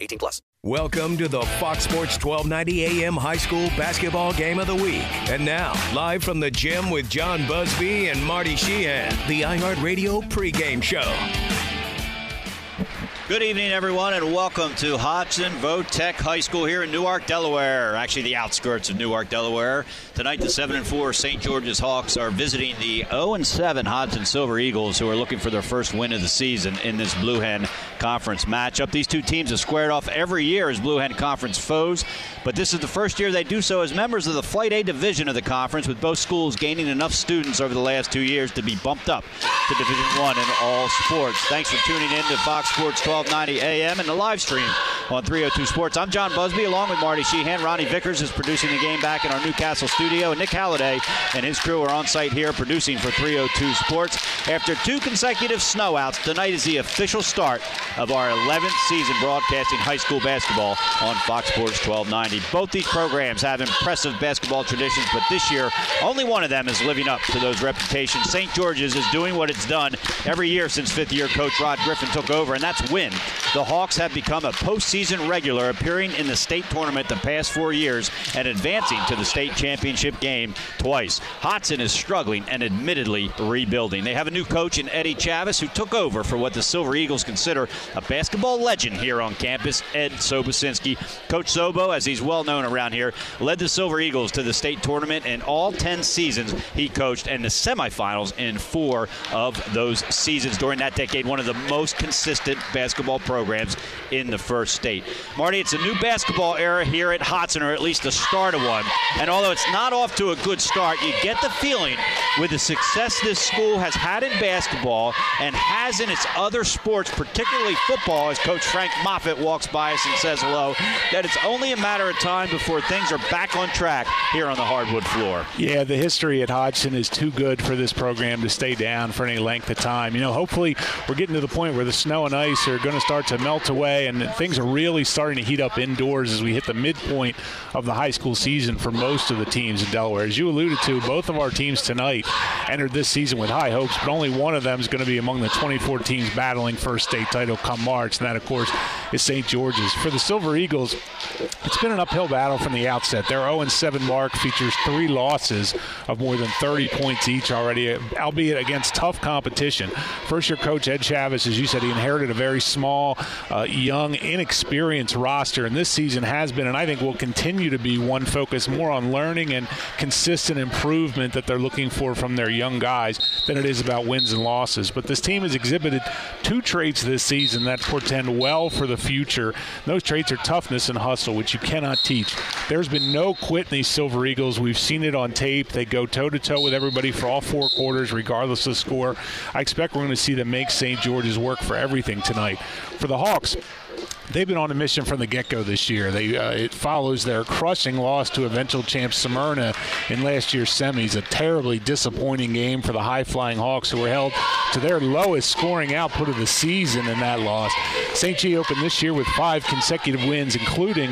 18 plus. Welcome to the Fox Sports 1290 AM High School Basketball Game of the Week. And now, live from the gym with John Busby and Marty Sheehan, the iHeartRadio pregame show. Good evening, everyone, and welcome to Hodgson Votech High School here in Newark, Delaware. Actually, the outskirts of Newark, Delaware. Tonight, the 7 and 4 St. George's Hawks are visiting the 0 and 7 Hodgson Silver Eagles, who are looking for their first win of the season in this Blue Hen Conference matchup. These two teams have squared off every year as Blue Hen Conference foes, but this is the first year they do so as members of the Flight A division of the conference, with both schools gaining enough students over the last two years to be bumped up to Division One in all sports. Thanks for tuning in to Fox Sports 12. 1290 AM and the live stream on 302 Sports. I'm John Busby along with Marty Sheehan. Ronnie Vickers is producing the game back in our Newcastle studio. And Nick Halliday and his crew are on site here producing for 302 Sports. After two consecutive snowouts, tonight is the official start of our 11th season broadcasting high school basketball on Fox Sports 1290. Both these programs have impressive basketball traditions, but this year, only one of them is living up to those reputations. St. George's is doing what it's done every year since fifth year coach Rod Griffin took over, and that's win the Hawks have become a postseason regular, appearing in the state tournament the past four years and advancing to the state championship game twice. Hodgson is struggling and admittedly rebuilding. They have a new coach in Eddie Chavis, who took over for what the Silver Eagles consider a basketball legend here on campus, Ed Sobosinski. Coach Sobo, as he's well known around here, led the Silver Eagles to the state tournament in all 10 seasons he coached and the semifinals in four of those seasons during that decade. One of the most consistent basketball basketball programs in the first state. Marty, it's a new basketball era here at Hodgson, or at least the start of one. And although it's not off to a good start, you get the feeling with the success this school has had in basketball and has in its other sports, particularly football, as Coach Frank Moffitt walks by us and says hello, that it's only a matter of time before things are back on track here on the hardwood floor. Yeah, the history at Hodgson is too good for this program to stay down for any length of time. You know, hopefully we're getting to the point where the snow and ice are going to start to melt away, and things are really starting to heat up indoors as we hit the midpoint of the high school season for most of the teams in Delaware. As you alluded to, both of our teams tonight entered this season with high hopes, but only one of them is going to be among the 24 teams battling for a state title come March, and that, of course, is St. George's. For the Silver Eagles, it's been an uphill battle from the outset. Their 0 7 mark features three losses of more than 30 points each already, albeit against tough competition. First year coach Ed Chavez, as you said, he inherited a very small uh, young, inexperienced roster, and this season has been, and I think will continue to be, one focus more on learning and consistent improvement that they're looking for from their young guys than it is about wins and losses. But this team has exhibited two traits this season that portend well for the future. Those traits are toughness and hustle, which you cannot teach. There's been no quit in these Silver Eagles. We've seen it on tape. They go toe to toe with everybody for all four quarters, regardless of score. I expect we're going to see them make St. George's work for everything tonight. For the Hawks, they've been on a mission from the get-go this year. They uh, it follows their crushing loss to eventual champ Smyrna in last year's semis. A terribly disappointing game for the high-flying Hawks, who were held to their lowest scoring output of the season in that loss. St. G opened this year with five consecutive wins, including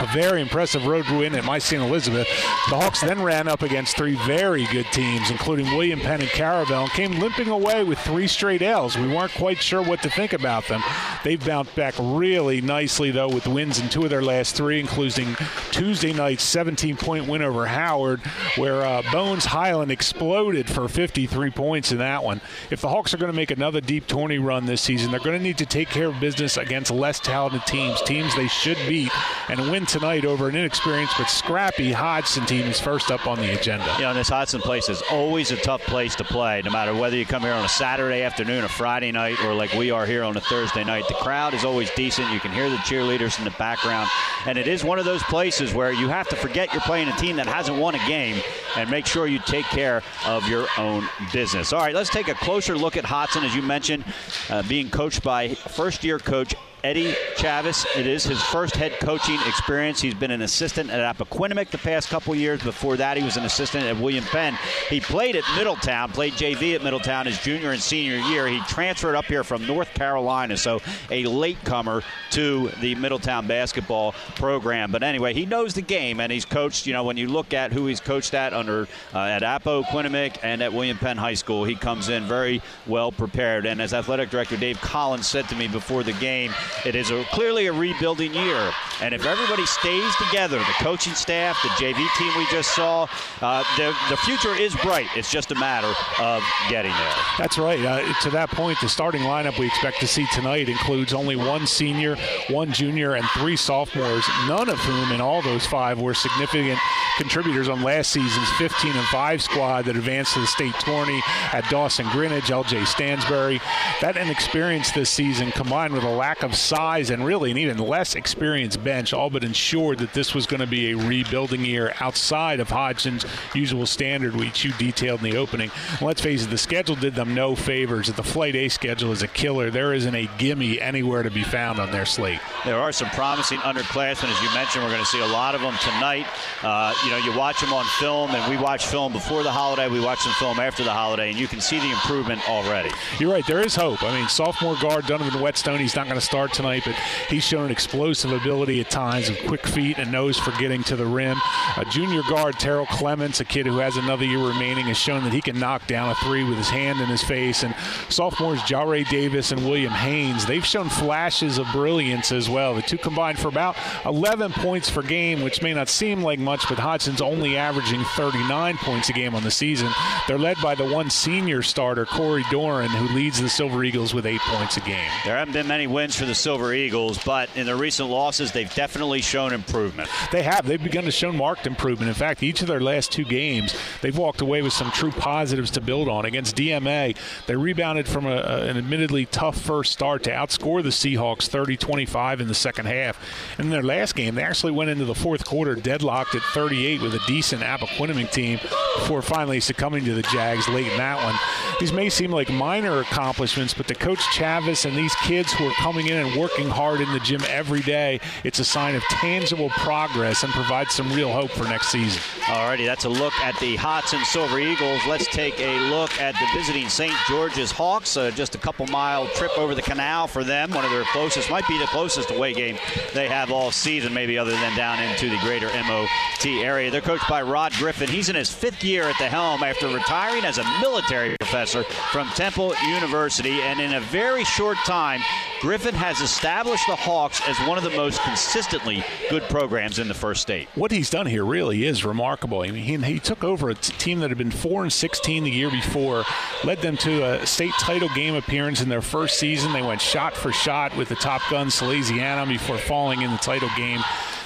a very impressive road win at My St. Elizabeth. The Hawks then ran up against three very good teams, including William Penn and Caravel, and came limping away with three straight L's. We weren't quite sure what to think about them. They've bounced back really nicely, though, with wins in two of their last three, including Tuesday night's 17 point win over Howard, where uh, Bones Hyland exploded for 53 points in that one. If the Hawks are going to make another deep tourney run this season, they're going to need to take care of business against less talented teams, teams they should beat, and win tonight over an inexperienced but scrappy Hodgson team is first up on the agenda. You know, this Hodgson place is always a tough place to play, no matter whether you come here on a Saturday afternoon, a Friday night, or like we are here on a Thursday night. The crowd is always decent. You can hear the cheerleaders in the background. And it is one of those places where you have to forget you're playing a team that hasn't won a game and make sure you take care of your own business. All right, let's take a closer look at Hodgson, as you mentioned, uh, being coached by first year coach Eddie Chavis. It is his first head coaching experience. He's been an assistant at Appoquinimink the past couple years. Before that, he was an assistant at William Penn. He played at Middletown, played JV at Middletown his junior and senior year. He transferred up here from North Carolina, so a latecomer to the Middletown basketball program. But anyway, he knows the game, and he's coached. You know, when you look at who he's coached at under uh, at Appoquinimink and at William Penn High School, he comes in very well prepared. And as athletic director Dave Collins said to me before the game, it is a, clearly a rebuilding year. And if everybody stays together, the coaching staff, the JV team we just saw, uh, the, the future is bright. It's just a matter of getting there. That's right. Uh, to that point, the starting lineup we expect to see tonight includes only one senior, one junior, and three sophomores, none of whom in all those five were significant contributors on last season's 15 and 5 squad that advanced to the state tourney at Dawson Greenwich, LJ Stansbury. That inexperience this season combined with a lack of size and really an even less experienced bench all but ensured that this was going to be a rebuilding year outside of Hodgson's usual standard, which you detailed in the opening. Let's face it, the schedule did them no favors. The Flight A schedule is a killer. There isn't a gimme anywhere to be found on their slate. There are some promising underclassmen, as you mentioned. We're going to see a lot of them tonight. Uh, you know, you watch them on film, and we watch film before the holiday. We watch some film after the holiday, and you can see the improvement already. You're right. There is hope. I mean, sophomore guard Donovan Whetstone, he's not going to start tonight, but he's shown explosive ability at times of quick feet and nose for getting to the rim. A junior guard Terrell Clements, a kid who has another year remaining, has shown that he can knock down a three with his hand in his face. And sophomores Jare Davis and William Haynes, they've shown flashes of brilliance as well. The two combined for about 11 points per game, which may not seem like much, but Hodgson's only averaging 39 points a game on the season. They're led by the one senior starter, Corey Doran, who leads the Silver Eagles with eight points a game. There haven't been many wins for the Silver Eagles, but in the recent losses, they've definitely shown improvement. They have. They've begun to show marked improvement. In fact, each of their last two games, they've walked away with some true positives to build on. Against DMA, they rebounded from a, an admittedly tough first start to outscore the Seahawks 30 25 in the second half. And in their last game, they actually went into the fourth quarter deadlocked at 38 with a decent Appoquinimink team before finally succumbing to the Jags late in that one. These may seem like minor accomplishments, but to Coach Chavis and these kids who are coming in and working hard in the gym every day, it's a sign of tangible progress and provides some real hope for next season. Alrighty, that's a look at the Hodgson Silver Eagles. Let's take a look at the visiting St. George's Hawks. Uh, just a couple mile trip over the canal for them. One of their closest, might be the closest away game they have all season, maybe other than down into the greater MOT area. They're coached by Rod Griffin. He's in his fifth year at the helm after retiring as a military professor from Temple University. And in a very short time, Griffin has established the Hawks as one of the most consistently good programs in the first state. What he's done here really is remarkable. I mean, he, he took over a t- team that had been 4 and 16 the year before, led them to a state title game appearance in their first season. They went shot for shot with the top gun Salesianum before falling in the title game.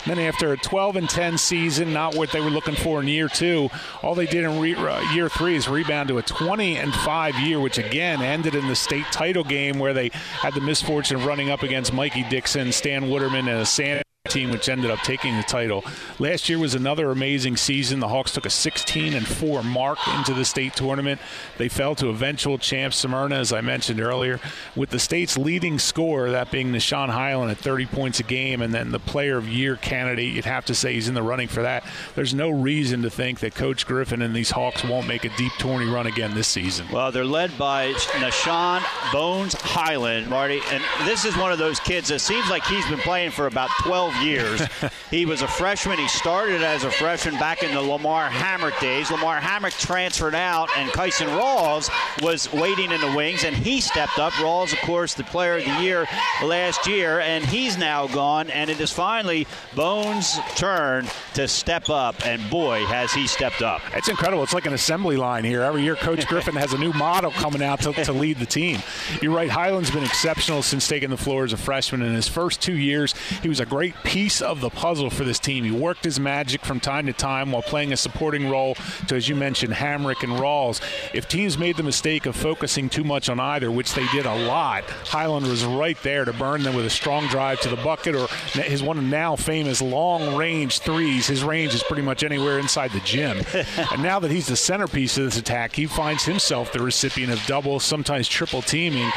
Then after a 12 and 10 season, not what they were looking for in year two, all they did in re- uh, year three is rebound to a 20 and 5 year, which again ended in the state title game where they had the misfortune of running up against Mikey Dixon, Stan Waterman, and a San team which ended up taking the title. Last year was another amazing season. The Hawks took a 16 and 4 mark into the state tournament. They fell to eventual champ Smyrna as I mentioned earlier with the state's leading scorer that being Nah'Shon Hyland at 30 points a game and then the player of year candidate you'd have to say he's in the running for that. There's no reason to think that coach Griffin and these Hawks won't make a deep tourney run again this season. Well, they're led by Nah'Shon Bones Hyland, Marty, and this is one of those kids that seems like he's been playing for about 12 years. he was a freshman. He started as a freshman back in the Lamar Hamrick days. Lamar Hamrick transferred out, and Kyson Rawls was waiting in the wings, and he stepped up. Rawls, of course, the player of the year last year, and he's now gone. And it is finally Bones' turn to step up, and boy, has he stepped up. It's incredible. It's like an assembly line here. Every year, Coach Griffin has a new model coming out to, to lead the team. You're right. Hyland's been exceptional since taking the floor as a freshman. In his first two years, he was a great piece of the puzzle for this team. He worked his magic from time to time while playing a supporting role to, as you mentioned, Hamrick and Rawls. If teams made the mistake of focusing too much on either, which they did a lot, Hyland was right there to burn them with a strong drive to the bucket or his one now famous long range threes. His range is pretty much anywhere inside the gym. and now that he's the centerpiece of this attack, he finds himself the recipient of double, sometimes triple teaming,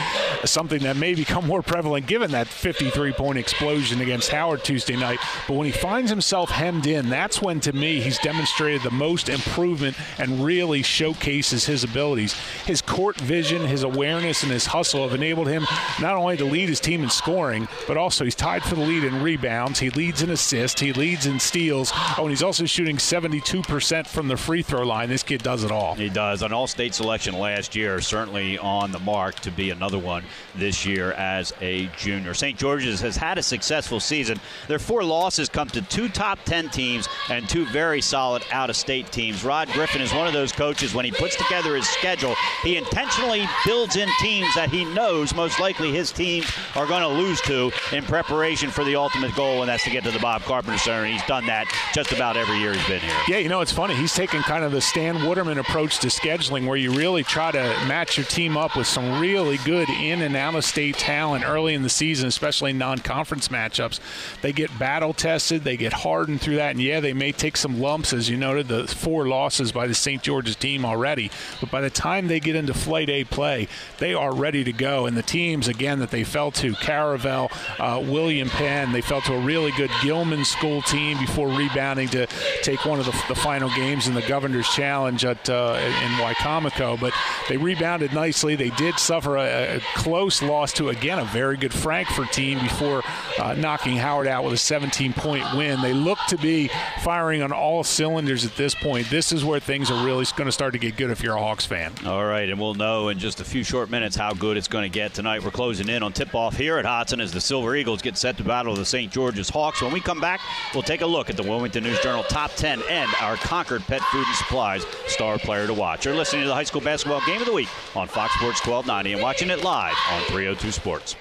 something that may become more prevalent given that 53 point explosion against Howard Tuesday night. But when he finds himself hemmed in, that's when, to me, he's demonstrated the most improvement and really showcases his abilities. His court vision, his awareness, and his hustle have enabled him not only to lead his team in scoring, but also he's tied for the lead in rebounds. He leads in assists. He leads in steals. Oh, and he's also shooting 72% from the free throw line. This kid does it all. He does. An all state selection last year, certainly on the mark to be another one this year as a junior. St. George's has had a successful season. Their four losses come to two top 10 teams and two very solid out of state teams. Rod Griffin is one of those coaches, when he puts together his schedule, he intentionally builds in teams that he knows most likely his teams are going to lose to in preparation for the ultimate goal, and that's to get to the Bob Carpenter Center. And he's done that just about every year he's been here. Yeah, you know, it's funny. He's taken kind of the Stan Waterman approach to scheduling where you really try to match your team up with some really good in and out of state talent early in the season, especially non conference matchups. They get battle tested, they get hardened through that, and yeah, they may take some lumps, as you noted, the four losses by the St. George's team already. But by the time they get into Flight A play, they are ready to go. And the teams, again, that they fell to Caravel, uh, William Penn, they fell to a really good Gilman school team before rebounding to take one of the, the final games in the Governor's Challenge at uh, in Wicomico. But they rebounded nicely. They did suffer a, a close loss to, again, a very good Frankfort team before uh, knocking Howard out with a 17 point win. They look to be firing on all cylinders at this point. This is where things are really going to start to get good if you're a Hawks fan. All right, and we'll know in just a few short minutes how good it's going to get tonight. We're closing in on tip off here at Hodgson as the Silver Eagles get set to battle the St. George's Hawks. When we come back, we'll take a look at the Wilmington News Journal top 10 and our Concord Pet Food and Supplies star player to watch. You're listening to the high school basketball game of the week on Fox Sports 1290 and watching it live on 302 Sports.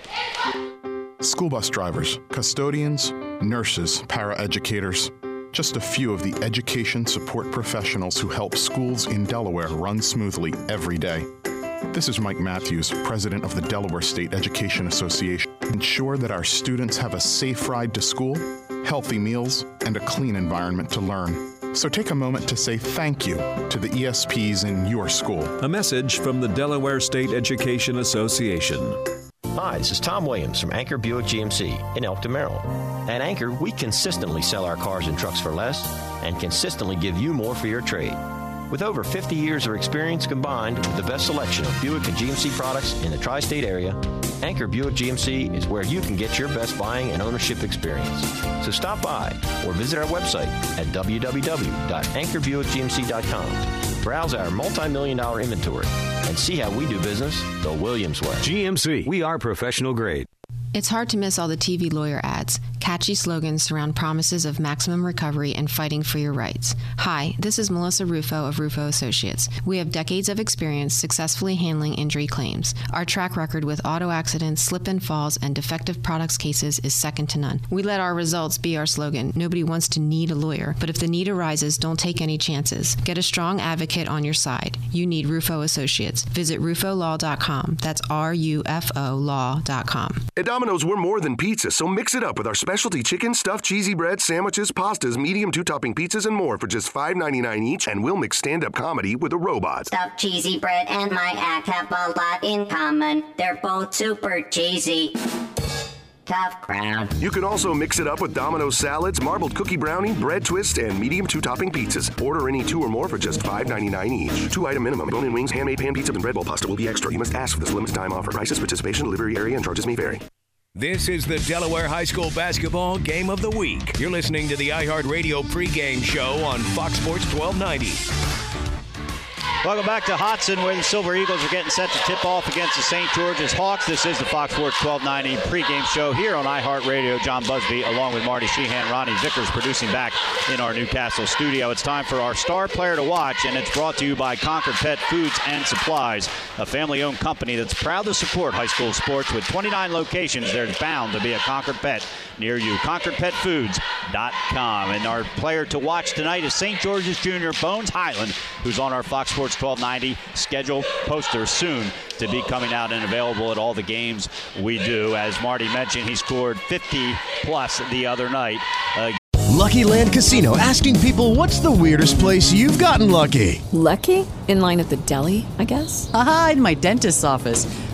School bus drivers, custodians, nurses, paraeducators, just a few of the education support professionals who help schools in Delaware run smoothly every day. This is Mike Matthews, president of the Delaware State Education Association. Ensure that our students have a safe ride to school, healthy meals, and a clean environment to learn. So take a moment to say thank you to the ESPs in your school. A message from the Delaware State Education Association. Hi, this is Tom Williams from Anchor Buick GMC in Elkton, Maryland. At Anchor, we consistently sell our cars and trucks for less and consistently give you more for your trade. With over 50 years of experience combined with the best selection of Buick and GMC products in the tri state area, Anchor Buick GMC is where you can get your best buying and ownership experience. So stop by or visit our website at www.anchorbuickgmc.com. Browse our multi million dollar inventory and see how we do business the Williams way. GMC, we are professional grade. It's hard to miss all the TV lawyer ads. Catchy slogans surround promises of maximum recovery and fighting for your rights. Hi, this is Melissa Rufo of Rufo Associates. We have decades of experience successfully handling injury claims. Our track record with auto accidents, slip and falls, and defective products cases is second to none. We let our results be our slogan. Nobody wants to need a lawyer, but if the need arises, don't take any chances. Get a strong advocate on your side. You need Rufo Associates. Visit rufolaw.com. That's R U F O law.com. At Domino's, we're more than pizza, so mix it up with our specialty chicken, stuffed cheesy bread, sandwiches, pastas, medium two topping pizzas, and more for just $5.99 each, and we'll mix stand up comedy with a robot. Stuffed cheesy bread and my act have a lot in common. They're both super cheesy. Tough crowd. You can also mix it up with Domino's salads, marbled cookie brownie, bread twist, and medium two topping pizzas. Order any two or more for just $5.99 each. Two item minimum. Bone in wings, handmade pan pizza, and bread bowl pasta will be extra. You must ask for this limited time offer. Prices, participation, delivery area, and charges may vary. This is the Delaware High School Basketball Game of the Week. You're listening to the iHeartRadio pregame show on Fox Sports 1290. Welcome back to Hodgson, where the Silver Eagles are getting set to tip off against the St. George's Hawks. This is the Fox Sports 1290 pregame show here on iHeartRadio. John Busby, along with Marty Sheehan, Ronnie Vickers, producing back in our Newcastle studio. It's time for our star player to watch, and it's brought to you by Concord Pet Foods and Supplies, a family-owned company that's proud to support high school sports with 29 locations. There's bound to be a Concord Pet near you. ConcordPetFoods.com. And our player to watch tonight is St. George's Junior Bones Hyland, who's on our Fox Sports 1290 schedule poster soon to be coming out and available at all the games we do. As Marty mentioned, he scored 50 plus the other night. Uh, Lucky Land Casino asking people what's the weirdest place you've gotten lucky? Lucky? In line at the deli, I guess? Aha, in my dentist's office.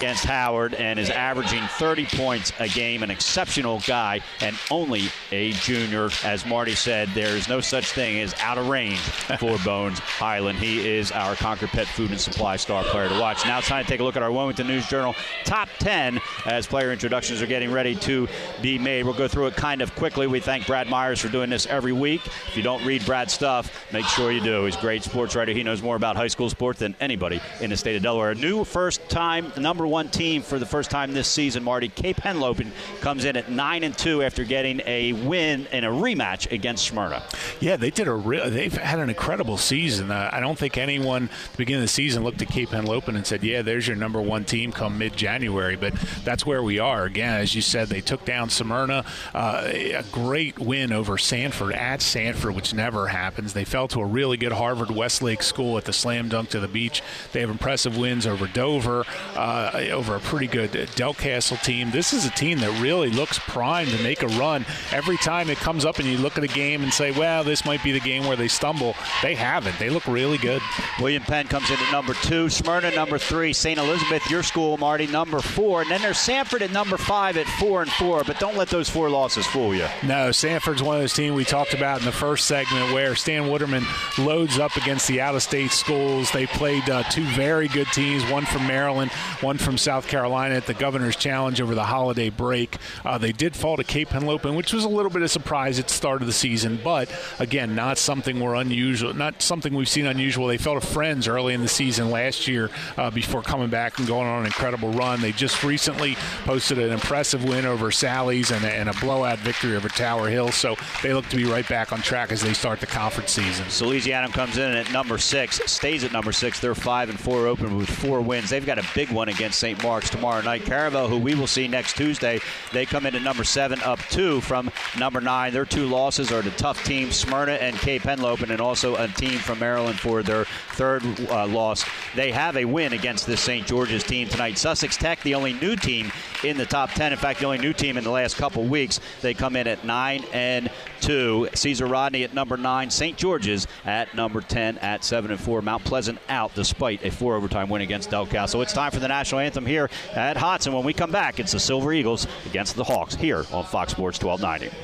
Against Howard and is averaging 30 points a game. An exceptional guy and only a junior. As Marty said, there is no such thing as out of range for Bones Hyland. He is our Concord Pet Food and Supply star player to watch. Now it's time to take a look at our Wilmington News Journal top 10 as player introductions are getting ready to be made. We'll go through it kind of quickly. We thank Brad Myers for doing this every week. If you don't read Brad's stuff, make sure you do. He's a great sports writer. He knows more about high school sports than anybody in the state of Delaware. New first time number one team for the first time this season. Marty Cape Henlopen comes in at nine and two after getting a win in a rematch against Smyrna. Yeah, they did a. They've had an incredible season. Uh, I don't think anyone at the beginning of the season looked at Cape Henlopen and said, "Yeah, there's your number one team come mid-January." But that's where we are again. As you said, they took down Smyrna. Uh, a great win over Sanford at Sanford, which never happens. They fell to a really good Harvard Westlake school at the slam dunk to the beach. They have impressive wins over Dover, uh, over a pretty good Delcastle team. This is a team that really looks primed to make a run. Every time it comes up and you look at a game and say, well, this might be the game where they stumble, they haven't. They look really good. William Penn comes in at number two, Smyrna number three, St. Elizabeth, your school, Marty, number four. And then there's Sanford at number five at four and four. But don't let those four losses fool you. No, Sanford's one of those teams we talked about in the first segment where Stan Waterman loads up against the out of state schools. They played uh, two very good teams, one from Maryland, one from South Carolina at the Governor's Challenge over the holiday break. Uh, they did fall to Cape Henlopen, which was a little bit of surprise at the start of the season, but again, not something we're unusual, not something we've seen unusual. They fell to Friends early in the season last year uh, before coming back and going on an incredible run. They just recently posted an impressive win over Sally's and a, and a blowout victory over Tower Hill, so they look to be right back on track as they start the conference season. Salesianum comes in at number six, stays at number six. They're five and four open with four wins. They've got a big one against St. Mark's tomorrow night. Caravel, who we will see next Tuesday, they come in at number seven, up two from number nine. Their two losses are the tough teams, Smyrna and Cape Henlopen, and also a team from Maryland for their third uh, loss. They have a win against this St. George's team tonight. Sussex Tech, the only new team in the top 10. In fact, the only new team in the last couple weeks. They come in at nine and two. Caesar Rodney at number nine. St. George's at number 10 at seven and four. Mount Pleasant out despite a four overtime win against Delcastle. It's time for the national anthem here at Hodgson. When we come back, it's the Silver Eagles against the Hawks here on Fox Sports 1290.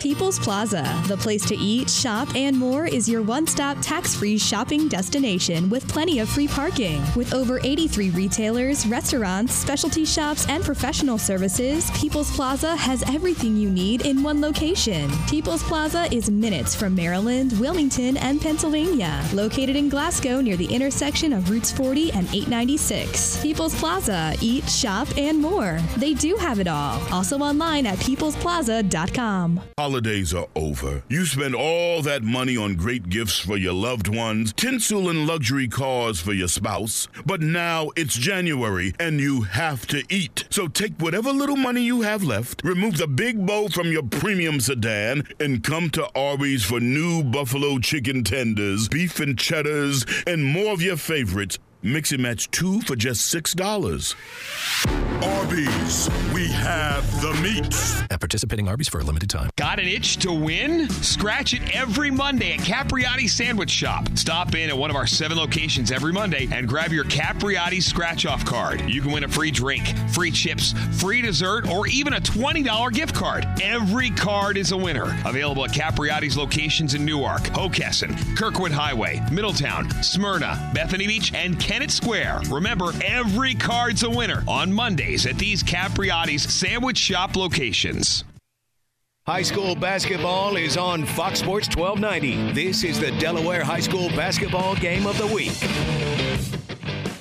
People's Plaza, the place to eat, shop, and more, is your one stop tax free shopping destination with plenty of free parking. With over 83 retailers, restaurants, specialty shops, and professional services, People's Plaza has everything you need in one location. People's Plaza is minutes from Maryland, Wilmington, and Pennsylvania, located in Glasgow near the intersection of Routes 40 and 896. People's Plaza, eat, shop, and more. They do have it all. Also online at peoplesplaza.com. Holidays are over. You spend all that money on great gifts for your loved ones, tinsel and luxury cars for your spouse. But now it's January and you have to eat. So take whatever little money you have left, remove the big bow from your premium sedan, and come to Arby's for new buffalo chicken tenders, beef and cheddars, and more of your favorites Mix and match two for just $6. Arby's, we have the meats. At participating Arby's for a limited time. Got an itch to win? Scratch it every Monday at Capriotti Sandwich Shop. Stop in at one of our seven locations every Monday and grab your Capriotti scratch off card. You can win a free drink, free chips, free dessert, or even a $20 gift card. Every card is a winner. Available at Capriotti's locations in Newark, Hockessin, Kirkwood Highway, Middletown, Smyrna, Bethany Beach, and Kennett Square. Remember, every card's a winner on At these Capriotti's Sandwich Shop locations. High school basketball is on Fox Sports 1290. This is the Delaware High School basketball game of the week.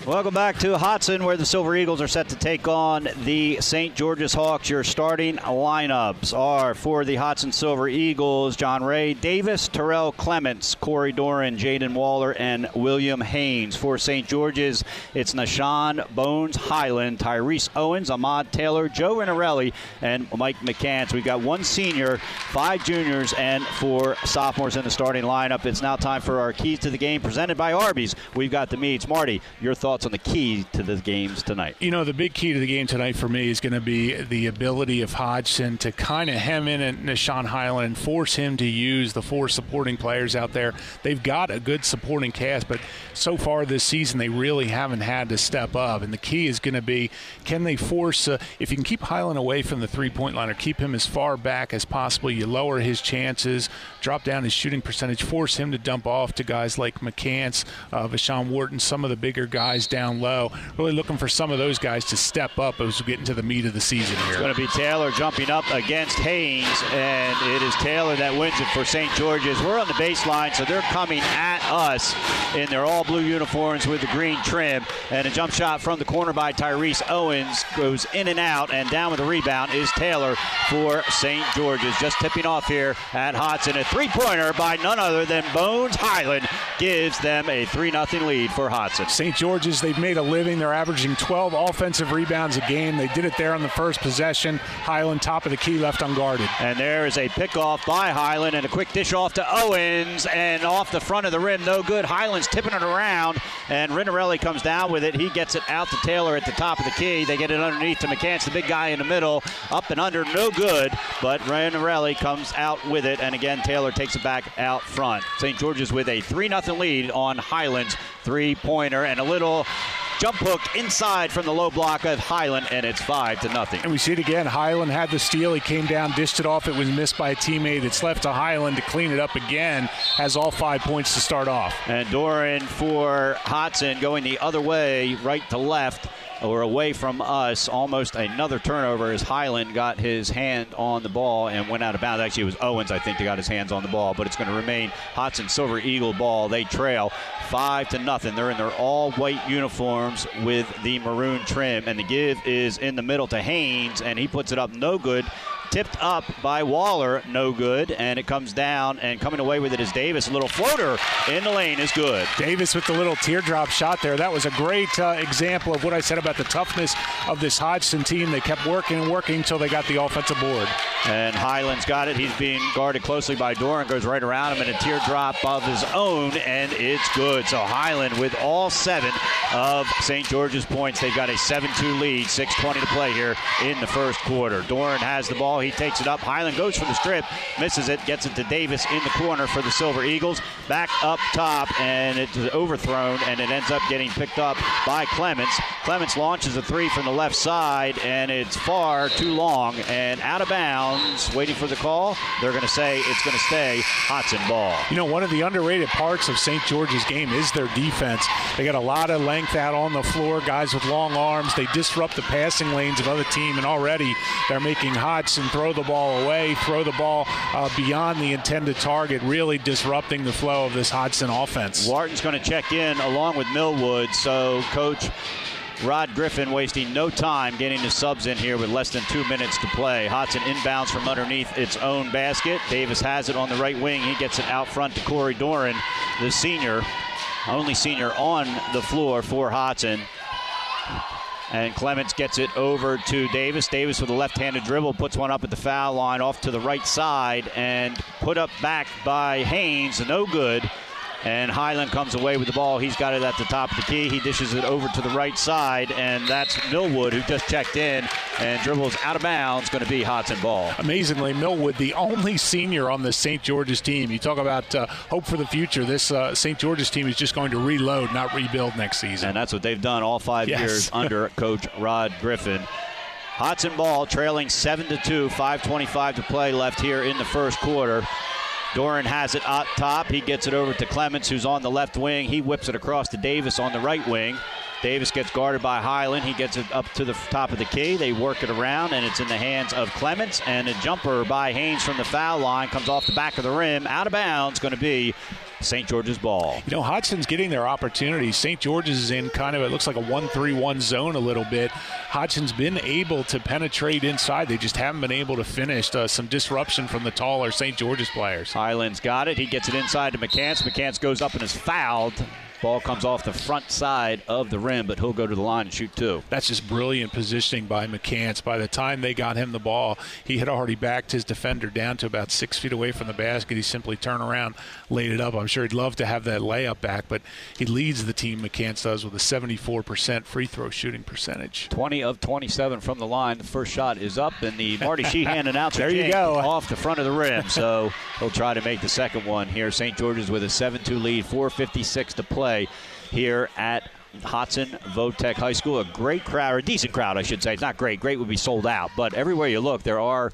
Welcome back to Hodgson, where the Silver Eagles are set to take on the St. George's Hawks. Your starting lineups are for the Hodgson Silver Eagles John Ray Davis, Terrell Clements, Corey Doran, Jaden Waller, and William Haynes. For St. George's, it's Nah'Shon Bones Hyland, Tyrese Owens, Ahmad Taylor, Joe Renarelli, and Mike McCants. We've got one senior, five juniors, and four sophomores in the starting lineup. It's now time for our keys to the game presented by Arby's. We've got the meats. Marty, your thoughts on the key to the games tonight? You know, the big key to the game tonight for me is going to be the ability of Hodgson to kind of hem in at Nah'Shon Hyland and force him to use the four supporting players out there. They've got a good supporting cast, but so far this season they really haven't had to step up. And the key is going to be can they force, uh, if you can keep Hyland away from the three point line or keep him as far back as possible, you lower his chances, drop down his shooting percentage, force him to dump off to guys like McCants, uh, Vashawn Wharton, some of the bigger guys down low. Really looking for some of those guys to step up as we get into the meat of the season here. It's going to be Taylor jumping up against Haynes, and it is Taylor that wins it for St. George's. We're on the baseline, so they're coming at us in their all blue uniforms with the green trim. And a jump shot from the corner by Tyrese Owens goes in and out, and down with the rebound is Taylor for St. George's. Just tipping off here at Hodgson. A three pointer by none other than Bones Hyland gives them a 3 0 lead for Hodgson. St. George's, they've made a living. They're averaging 12 offensive rebounds a game. They did it there on the first possession. Hyland, top of the key, left unguarded. And there is a pickoff by Hyland and a quick dish off to Owens and off the front of the rim. No good. Hyland's tipping it around and Rinarelli comes down with it. He gets it out to Taylor at the top of the key. They get it underneath to McCants, the big guy in the middle. Up and under, no good. But Rinarelli comes out with it. And again, Taylor takes it back out front. St. George's with a 3 0 lead on Hyland's three pointer and a little jump hook inside from the low block of Hyland, and it's five to nothing. And we see it again. Hyland had the steal. He came down, dished it off. It was missed by a teammate. It's left to Hyland to clean it up again. Has all five points to start off. And Doran for Hodgson going the other way, right to left or away from us. Almost another turnover as Hyland got his hand on the ball and went out of bounds. Actually, it was Owens, I think, that got his hands on the ball, but it's going to remain Hodgson Silver Eagle ball. They trail five to nothing. They're in their all white uniforms with the maroon trim, and the give is in the middle to Haynes, and he puts it up no good tipped up by Waller, no good, and it comes down, and coming away with it is Davis. A little floater in the lane is good. Davis with the little teardrop shot there. That was a great uh, example of what I said about the toughness of this Hodgson team. They kept working and working until they got the offensive board. And Hyland's got it. He's being guarded closely by Doran, goes right around him, and a teardrop of his own, and it's good. So Hyland with all seven of St. George's points. They've got a 7-2 lead, 6.20 to play here in the first quarter. Doran has the ball. He takes it up. Hyland goes for the strip, misses it, gets it to Davis in the corner for the Silver Eagles. Back up top, and it's overthrown, and it ends up getting picked up by Clements. Clements launches a three from the left side, and it's far too long and out of bounds. Waiting for the call. They're going to say it's going to stay Hodgson ball. You know, one of the underrated parts of St. George's game is their defense. They got a lot of length out on the floor, guys with long arms. They disrupt the passing lanes of other team, and already they're making Hodgson throw the ball away, throw the ball uh, beyond the intended target, really disrupting the flow of this Hodgson offense. Wharton's going to check in along with Millwood, so coach Rod Griffin wasting no time getting the subs in here with less than two minutes to play. Hodgson inbounds from underneath its own basket. Davis has it on the right wing. He gets it out front to Corey Doran, the senior, only senior on the floor for Hodgson. And Clements gets it over to Davis. Davis with a left handed dribble puts one up at the foul line off to the right side and put up back by Haynes. No good. And Hyland comes away with the ball. He's got it at the top of the key. He dishes it over to the right side, and that's Millwood who just checked in and dribbles out of bounds. Going to be Hodgson ball. Amazingly, Millwood, the only senior on the St. George's team. You talk about uh, hope for the future. This uh, St. George's team is just going to reload, not rebuild next season. And that's what they've done all five Yes. years under Coach Rod Griffin. Hodgson ball trailing 7 to 2, 5.25 to play left here in the first quarter. Doran has it up top. He gets it over to Clements, who's on the left wing. He whips it across to Davis on the right wing. Davis gets guarded by Hyland. He gets it up to the top of the key. They work it around, and it's in the hands of Clements. And a jumper by Haynes from the foul line comes off the back of the rim, out of bounds. Going to be St. George's ball. You know, Hodgson's getting their opportunities. St. George's is in kind of, it looks like a 1 3 1 zone a little bit. Hodgson's been able to penetrate inside. They just haven't been able to finish. Uh, some disruption from the taller St. George's players. Hyland's got it. He gets it inside to McCants. McCants goes up and is fouled. Ball comes off the front side of the rim, but he'll go to the line and shoot two. That's just brilliant positioning by McCants. By the time they got him the ball, he had already backed his defender down to about six feet away from the basket. He simply turned around, laid it up. I'm sure he'd love to have that layup back, but he leads the team, McCants does, with a 74% free throw shooting percentage. 20 of 27 from the line. The first shot is up, and the Marty Sheehan announcer There you go. off the front of the rim. So he'll try to make the second one here. St. George's with a 7-2 lead, 4:56 to play here at Hodgson Votech High School. A great crowd, a decent crowd, I should say. It's not great. Great would be sold out. But everywhere you look, there are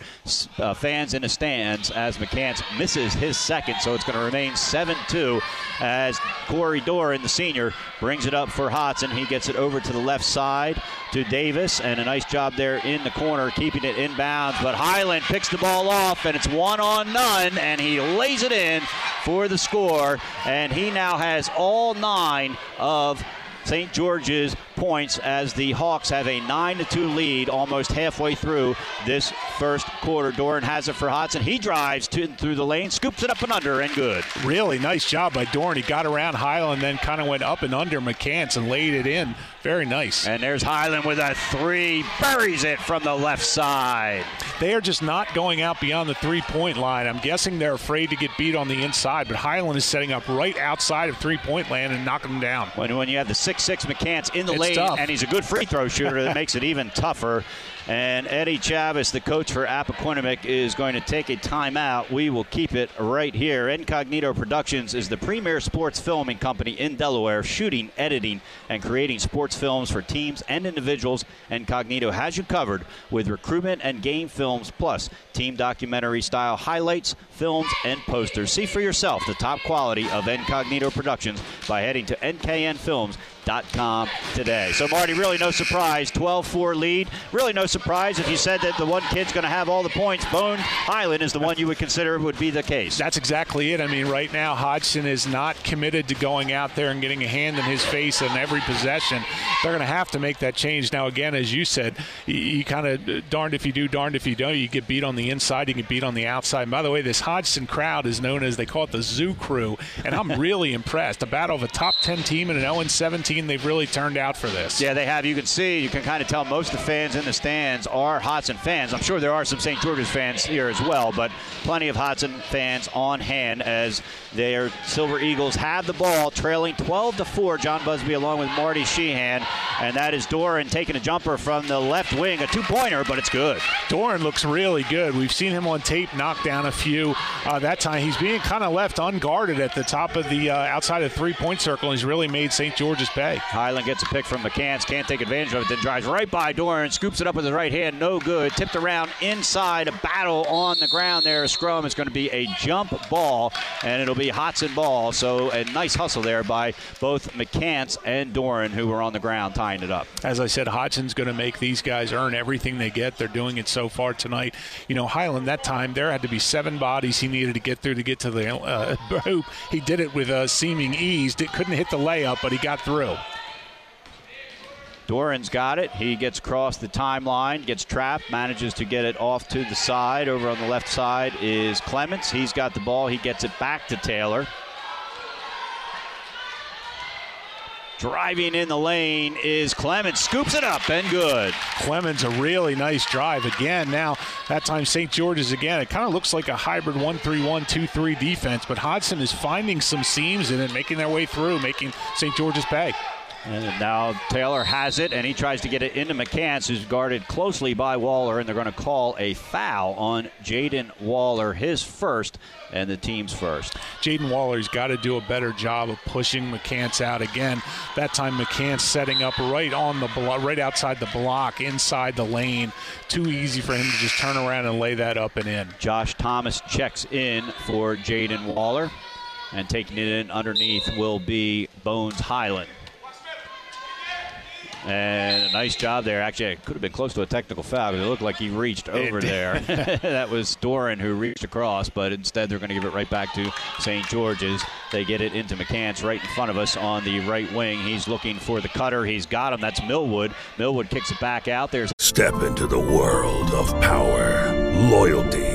uh, fans in the stands as McCants misses his second. So it's going to remain 7 2 as Corey Doran, the senior, brings it up for Hodgson. He gets it over to the left side to Davis, and a nice job there in the corner, keeping it in bounds. But Hyland picks the ball off, and it's one on none, and he lays it in for the score. And he now has all nine of St. George's points as the Hawks have a 9 to 2 lead almost halfway through this first quarter. Doran has it for Hodgson. He drives to, through the lane, scoops it up and under, and good. Really nice job by Dorn. He got around Hyland, then kind of went up and under McCants and laid it in. Very nice. And there's Hyland with a three, buries it from the left side. They are just not going out beyond the three point line. I'm guessing they're afraid to get beat on the inside, but Hyland is setting up right outside of three point land and knocking them down. When, when you have the 6 6 McCants in the It's lane, tough. and he's a good free throw shooter, that makes it even tougher. And Eddie Chavis, the coach for Appoquinimink, is going to take a timeout. We will keep it right here. Incognito Productions is the premier sports filming company in Delaware, shooting, editing, and creating sports films for teams and individuals. Incognito has you covered with recruitment and game films, plus team documentary style highlights, films, and posters. See for yourself the top quality of Incognito Productions by heading to nknfilms.com today. So, Marty, really no surprise. 12 4 lead. Really no surprise if you said that the one kid's going to have all the points. Bone Hyland is the one you would consider would be the case. That's exactly it. I mean, right now, Hodgson is not committed to going out there and getting a hand in his face in every possession. They're going to have to make that change. Now, again, as you said, you, you kind of darned if you do, darned if you don't. You get beat on the inside, you get beat on the outside. And by the way, this Hodgson crowd is known as, they call it the Zoo Crew, and I'm really impressed. A battle of a top 10 team and an 0 17, they've really turned out for this. Yeah, they have. You can see, you can kind of tell most of the fans in the stands are Hudson fans. I'm sure there are some St. George's fans here as well, but plenty of Hudson fans on hand as their Silver Eagles have the ball, trailing 12 to 4. John Busby along with Marty Sheehan, and that is Doran taking a jumper from the left wing, a two-pointer, but it's good. Doran looks really good. We've seen him on tape knock down a few. Uh, that time he's being kind of left unguarded at the top of the uh, outside of the three-point circle. and He's really made St. George's pay. Hyland gets a pick from McCants, can't take advantage of it, then drives right by Doran, scoops it up with his right hand, no good. Tipped around inside, a battle on the ground there. A scrum is going to be a jump ball, and it'll be Hodgson ball. So a nice hustle there by both McCants and Doran, who were on the ground tying it up. As I said, Hodgson's going to make these guys earn everything they get. They're doing it so far tonight. You know, Hyland, that time, there had to be seven bodies he needed to get through to get to the uh, hoop. He did it with uh, seeming ease. Did, couldn't hit the layup, but he got through. Doran's got it. He gets across the timeline, gets trapped, manages to get it off to the side. Over on the left side is Clements. He's got the ball. He gets it back to Taylor. Driving in the lane is Clemens. Scoops it up and good. Clemens, a really nice drive again. Now, that time St. George's again. It kind of looks like a hybrid 1 3 1 2 3 defense, but Hodgson is finding some seams in it, making their way through, making St. George's pay. And now Taylor has it, and he tries to get it into McCants, who's guarded closely by Waller, and they're going to call a foul on Jaden Waller, his first, and the team's first. Jaden Waller's got to do a better job of pushing McCants out again. That time McCants setting up right on the blo- right outside the block, inside the lane. Too easy for him to just turn around and lay that up and in. Josh Thomas checks in for Jaden Waller, and taking it in underneath will be Bones Hyland. And a nice job there. Actually, it could have been close to a technical foul because it looked like he reached over there. that was Doran who reached across, but instead they're going to give it right back to St. George's. They get it into McCants right in front of us on the right wing. He's looking for the cutter. He's got him. That's Millwood. Millwood kicks it back out. There's Step into the world of power, loyalty,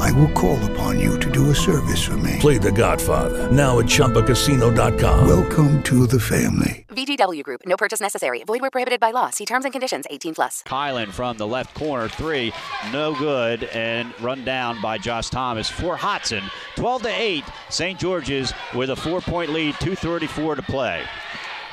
I will call upon you to do a service for me. Play The Godfather now at ChumbaCasino.com. Welcome to the family. VGW Group. No purchase necessary. Void where prohibited by law. See terms and conditions. 18 plus. Kylan from the left corner, three, no good, and run down by Josh Thomas for Hodgson. 12 to 8, St. George's with a four-point lead, 2:34 to play.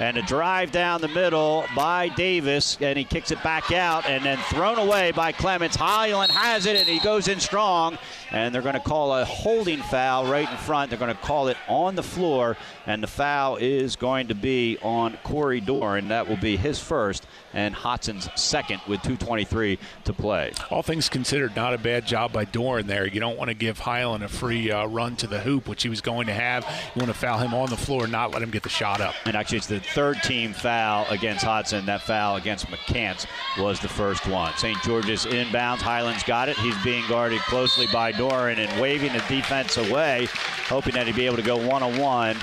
And a drive down the middle by Davis, and he kicks it back out, and then thrown away by Clements. Hyland has it, and he goes in strong. And they're going to call a holding foul right in front. They're going to call it on the floor, and the foul is going to be on Corey Doran. That will be his first, and Hodgson's second with 2:23 to play. All things considered, not a bad job by Doran there. You don't want to give Hyland a free uh, run to the hoop, which he was going to have. You want to foul him on the floor, not let him get the shot up. And actually, it's the third team foul against Hodgson. That foul against McCants was the first one. St. George's inbounds. Hyland's got it. He's being guarded closely by Doran and waving the defense away, hoping that he'd be able to go one on one.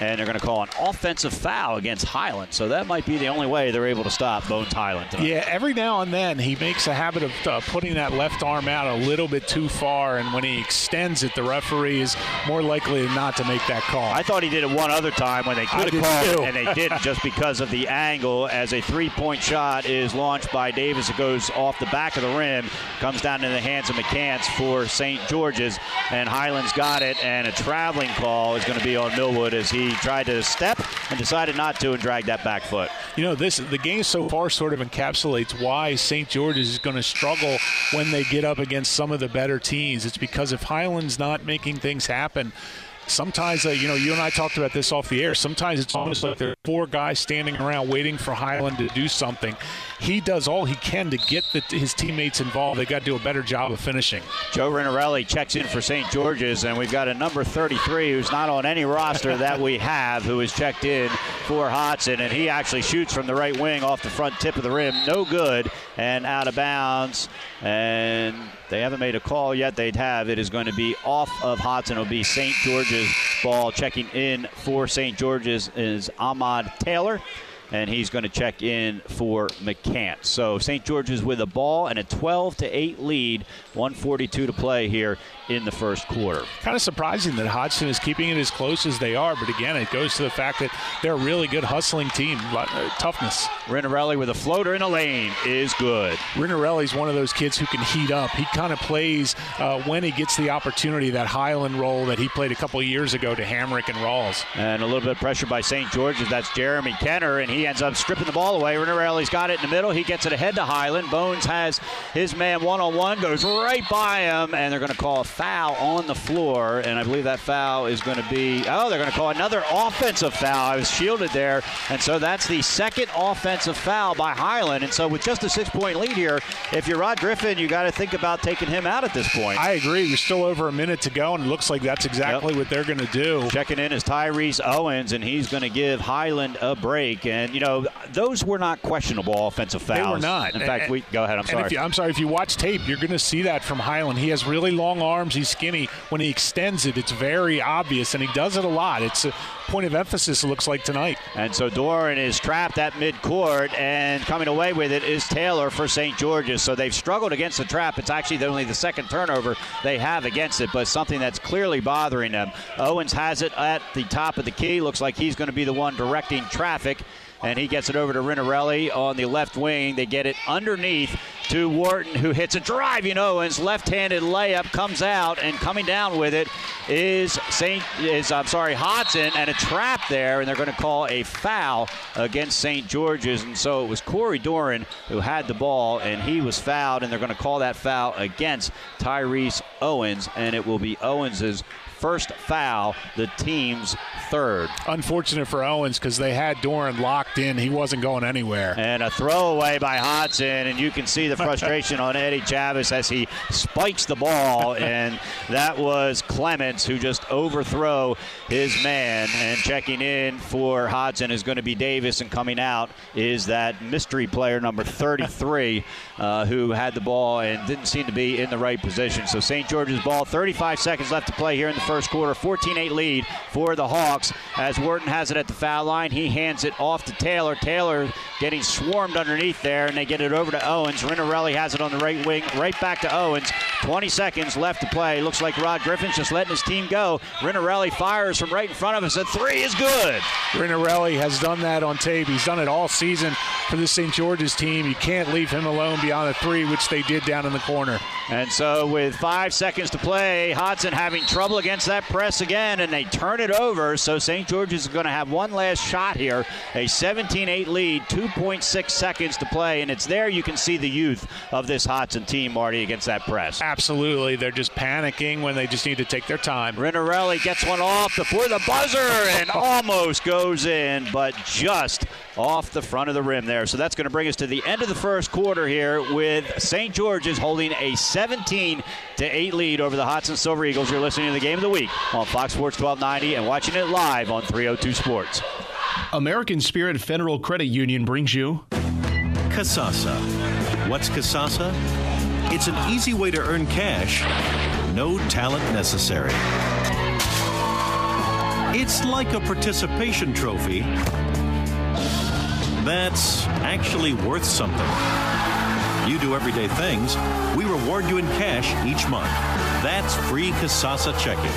And they're going to call an offensive foul against Hyland. So that might be the only way they're able to stop Bones Hyland tonight. Yeah, every now and then he makes a habit of uh, putting that left arm out a little bit too far, and when he extends it, the referee is more likely than not to make that call. I thought he did it one other time when they could have called it, and they didn't just because of the angle. As a three-point shot is launched by Davis, it goes off the back of the rim, comes down in the hands of McCants for St. George's, and Hyland's got it, and a traveling call is going to be on Millwood as he tried to step and decided not to and drag that back foot. You know, this the game so far sort of encapsulates why St. George is going to struggle when they get up against some of the better teams. It's because if Hyland's not making things happen, sometimes, uh, you know, you and I talked about this off the air. Sometimes it's almost like there are four guys standing around waiting for Hyland to do something. He does all he can to get the, his teammates involved. They got to do a better job of finishing. Joe Renarelli checks in for St. George's, and we've got a number 33 who's not on any roster that we have who is checked in for Hodgson, and he actually shoots from the right wing off the front tip of the rim. No good, and out of bounds. And they haven't made a call yet. They'd have. It is going to be off of Hodgson. It'll be St. George's ball. Checking in for St. George's is Ahmad Taylor and he's going to check in for McCants. So St. George's with a ball and a 12 to 8 lead, 142 to play here in the first quarter. Kind of surprising that Hodgson is keeping it as close as they are, but again, it goes to the fact that they're a really good hustling team. Uh, toughness. Rinarelli with a floater in the lane is good. Rinarelli's one of those kids who can heat up. He kind of plays uh, when he gets the opportunity, that Hyland role that he played a couple years ago to Hamrick and Rawls. And a little bit of pressure by St. George's. That's Jeremy Kenner, and he ends up stripping the ball away. Rinarelli's got it in the middle. He gets it ahead to Hyland. Bones has his man one on one, goes right by him, and they're going to call a foul on the floor. And I believe that foul is going to be, oh, they're going to call another offensive foul. I was shielded there. And so that's the second offensive foul by Hyland. And so with just a six point lead here, if you're Rod Griffin, you got to think about taking him out at this point. I agree. You're still over a minute to go, and it looks like that's exactly yep. what they're going to do. Checking in is Tyrese Owens, and he's going to give Hyland a break. And And, you know, those were not questionable offensive fouls. They were not. In fact, And- we go ahead. I'm sorry. If you, I'm sorry. If you watch tape, you're going to see that from Hyland. He has really long arms. He's skinny. When he extends it, it's very obvious, and he does it a lot. It's a point of emphasis. It looks like tonight. And so Doran is trapped at midcourt, and coming away with it is Taylor for St. George's. So they've struggled against the trap. It's actually only the second turnover they have against it, but something that's clearly bothering them. Owens has it at the top of the key. Looks like he's going to be the one directing traffic. And he gets it over to Rinarelli on the left wing. They get it underneath to Wharton, who hits a driving Owens. Left-handed layup comes out, and coming down with it is Saint is I'm sorry Hodgson, and a trap there, and they're going to call a foul against St. George's. And so it was Corey Doran who had the ball, and he was fouled, and they're going to call that foul against Tyrese Owens, and it will be Owens's first foul, the team's third. Unfortunate for Owens because they had Doran locked in. He wasn't going anywhere. And a throwaway by Hodgson, and you can see the frustration on Eddie Chavis as he spikes the ball. and that was Clements who just overthrow his man. And checking in for Hodgson is going to be Davis, and coming out is that mystery player number 33 uh, who had the ball and didn't seem to be in the right position. So St. George's ball, 35 seconds left to play here in the first quarter. 14-8 lead for the Hawks as Wharton has it at the foul line. He hands it off to Taylor. Taylor getting swarmed underneath there, and they get it over to Owens. Rinarelli has it on the right wing, right back to Owens. 20 seconds left to play. Looks like Rod Griffin's just letting his team go. Rinarelli fires from right in front of us. A three is good. Rinarelli has done that on tape. He's done it all season for the St. George's team. You can't leave him alone beyond a three, which they did down in the corner. And so, with five seconds to play, Hodgson having trouble against that press again, and they turn it over. So, St. George's is going to have one last shot here. A 17 8 lead, 2.6 seconds to play, and it's there you can see the youth of this Hodgson team, Marty, against that press. Absolutely. They're just panicking when they just need to take their time. Rinarelli gets one off before the buzzer and almost goes in, but just off the front of the rim there. So that's going to bring us to the end of the first quarter here with St. George's holding a 17 to 8 lead over the Hodgson Silver Eagles. You're listening to the game of the week on Fox Sports 1290 and watching it live on 302 Sports. American Spirit Federal Credit Union brings you Kasasa. What's Kasasa? It's an easy way to earn cash, no talent necessary. It's like a participation trophy that's actually worth something. You do everyday things, we reward you in cash each month. That's free Kasasa checking.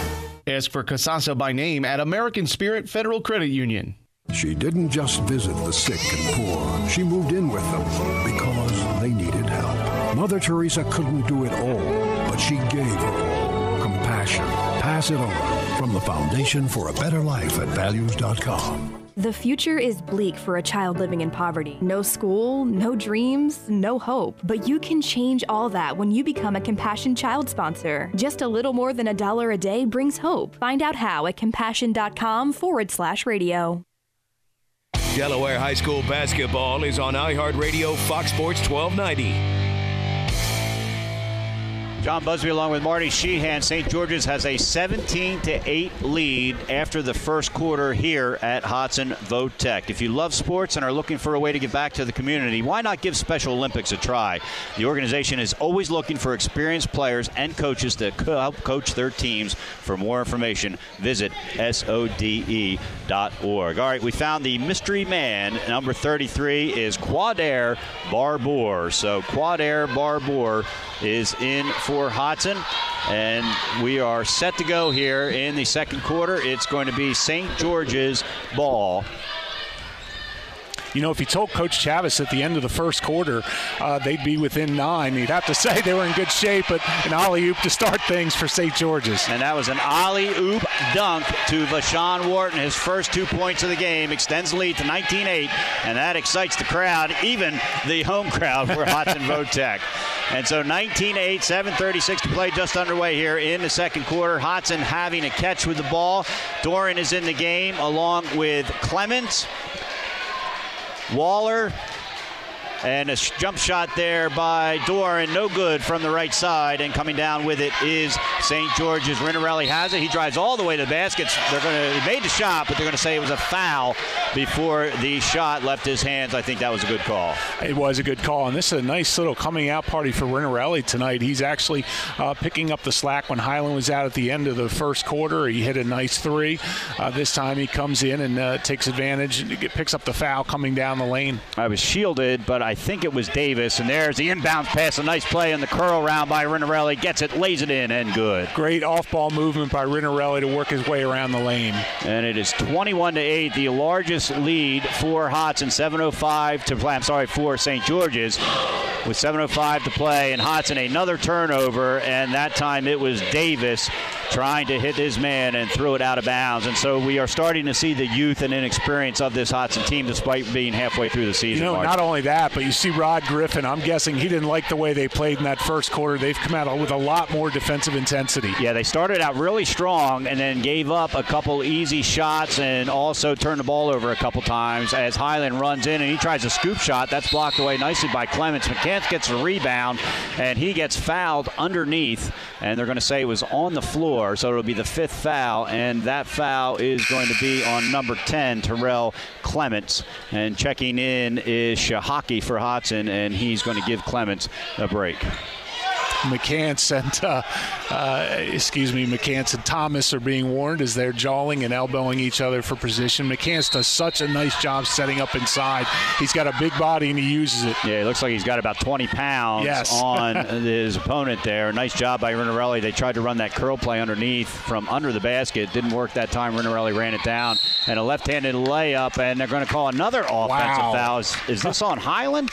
Ask for Kasasa by name at American Spirit Federal Credit Union. She didn't just visit the sick and poor. She moved in with them because they needed help. Mother Teresa couldn't do it all, but she gave her all. Compassion. Pass it on from the Foundation for a Better Life at values.com. The future is bleak for a child living in poverty. No school, no dreams, no hope. But you can change all that when you become a Compassion Child sponsor. Just a little more than a dollar a day brings hope. Find out how at compassion.com forward slash radio. Delaware High School basketball is on iHeartRadio Fox Sports 1290. John Busby along with Marty Sheehan. St. George's has a 17 to 8 lead after the first quarter here at Hodgson Votech. If you love sports and are looking for a way to give back to the community, why not give Special Olympics a try? The organization is always looking for experienced players and coaches to help coach their teams. For more information, visit SODE.org. All right, we found the mystery man. Number 33 is Quadair Barbour. So Quadair Barbour is in for Hodgson. And we are set to go here in the second quarter. It's going to be St. George's ball. You know, if you told Coach Chavis at the end of the first quarter uh, they'd be within nine, you'd have to say they were in good shape, but an alley oop to start things for St. George's. And that was an alley oop dunk to Vashawn Wharton. His first two points of the game extends the lead to 19 8, and that excites the crowd, even the home crowd for Hodgson Votech. And so 19 8, 7.36 to play, just underway here in the second quarter. Hodgson having a catch with the ball. Doran is in the game along with Clements. Waller And a jump shot there by Doran, no good from the right side. And coming down with it is St. George's. Rinarelli has it. He drives all the way to the basket. They're going to. He made the shot, but they're going to say it was a foul before the shot left his hands. I think that was a good call. It was a good call, and this is a nice little coming out party for Rinarelli tonight. He's actually uh, picking up the slack when Hyland was out at the end of the first quarter. He hit a nice three. Uh, this time he comes in and uh, takes advantage, and picks up the foul coming down the lane. I was shielded, but I think it was Davis, and there's the inbound pass. A nice play in the curl round by Rinarelli. Gets it, lays it in, and good. Great off-ball movement by Rinarelli to work his way around the lane. And it is 21 to 8, the largest lead for Hodgson. 7:05 to play. I'm sorry for St. George's with 7:05 to play, and Hodgson another turnover, and that time it was Davis trying to hit his man and threw it out of bounds. And so we are starting to see the youth and inexperience of this Hodgson team, despite being halfway through the season. You know, not only that, but you see Rod Griffin. I'm guessing he didn't like the way they played in that first quarter. They've come out with a lot more defensive intensity. Yeah, they started out really strong and then gave up a couple easy shots and also turned the ball over a couple times as Hyland runs in and he tries a scoop shot. That's blocked away nicely by Clements. McCants gets a rebound and he gets fouled underneath, and they're going to say it was on the floor, so it'll be the fifth foul, and that foul is going to be on number 10, Terrell Clements. And checking in is Shahaki for Hodgson, and he's going to give Clements a break. McCants and uh, uh, excuse me, McCants and Thomas are being warned as they're jawing and elbowing each other for position. McCants does such a nice job setting up inside. He's got a big body and he uses it. Yeah, it looks like he's got about 20 pounds Yes. on his opponent there. Nice job by Rinarelli. They tried to run that curl play underneath from under the basket. Didn't work that time. Rinarelli ran it down. And a left-handed layup, and they're going to call another offensive Wow. foul. Is, is this on Hyland?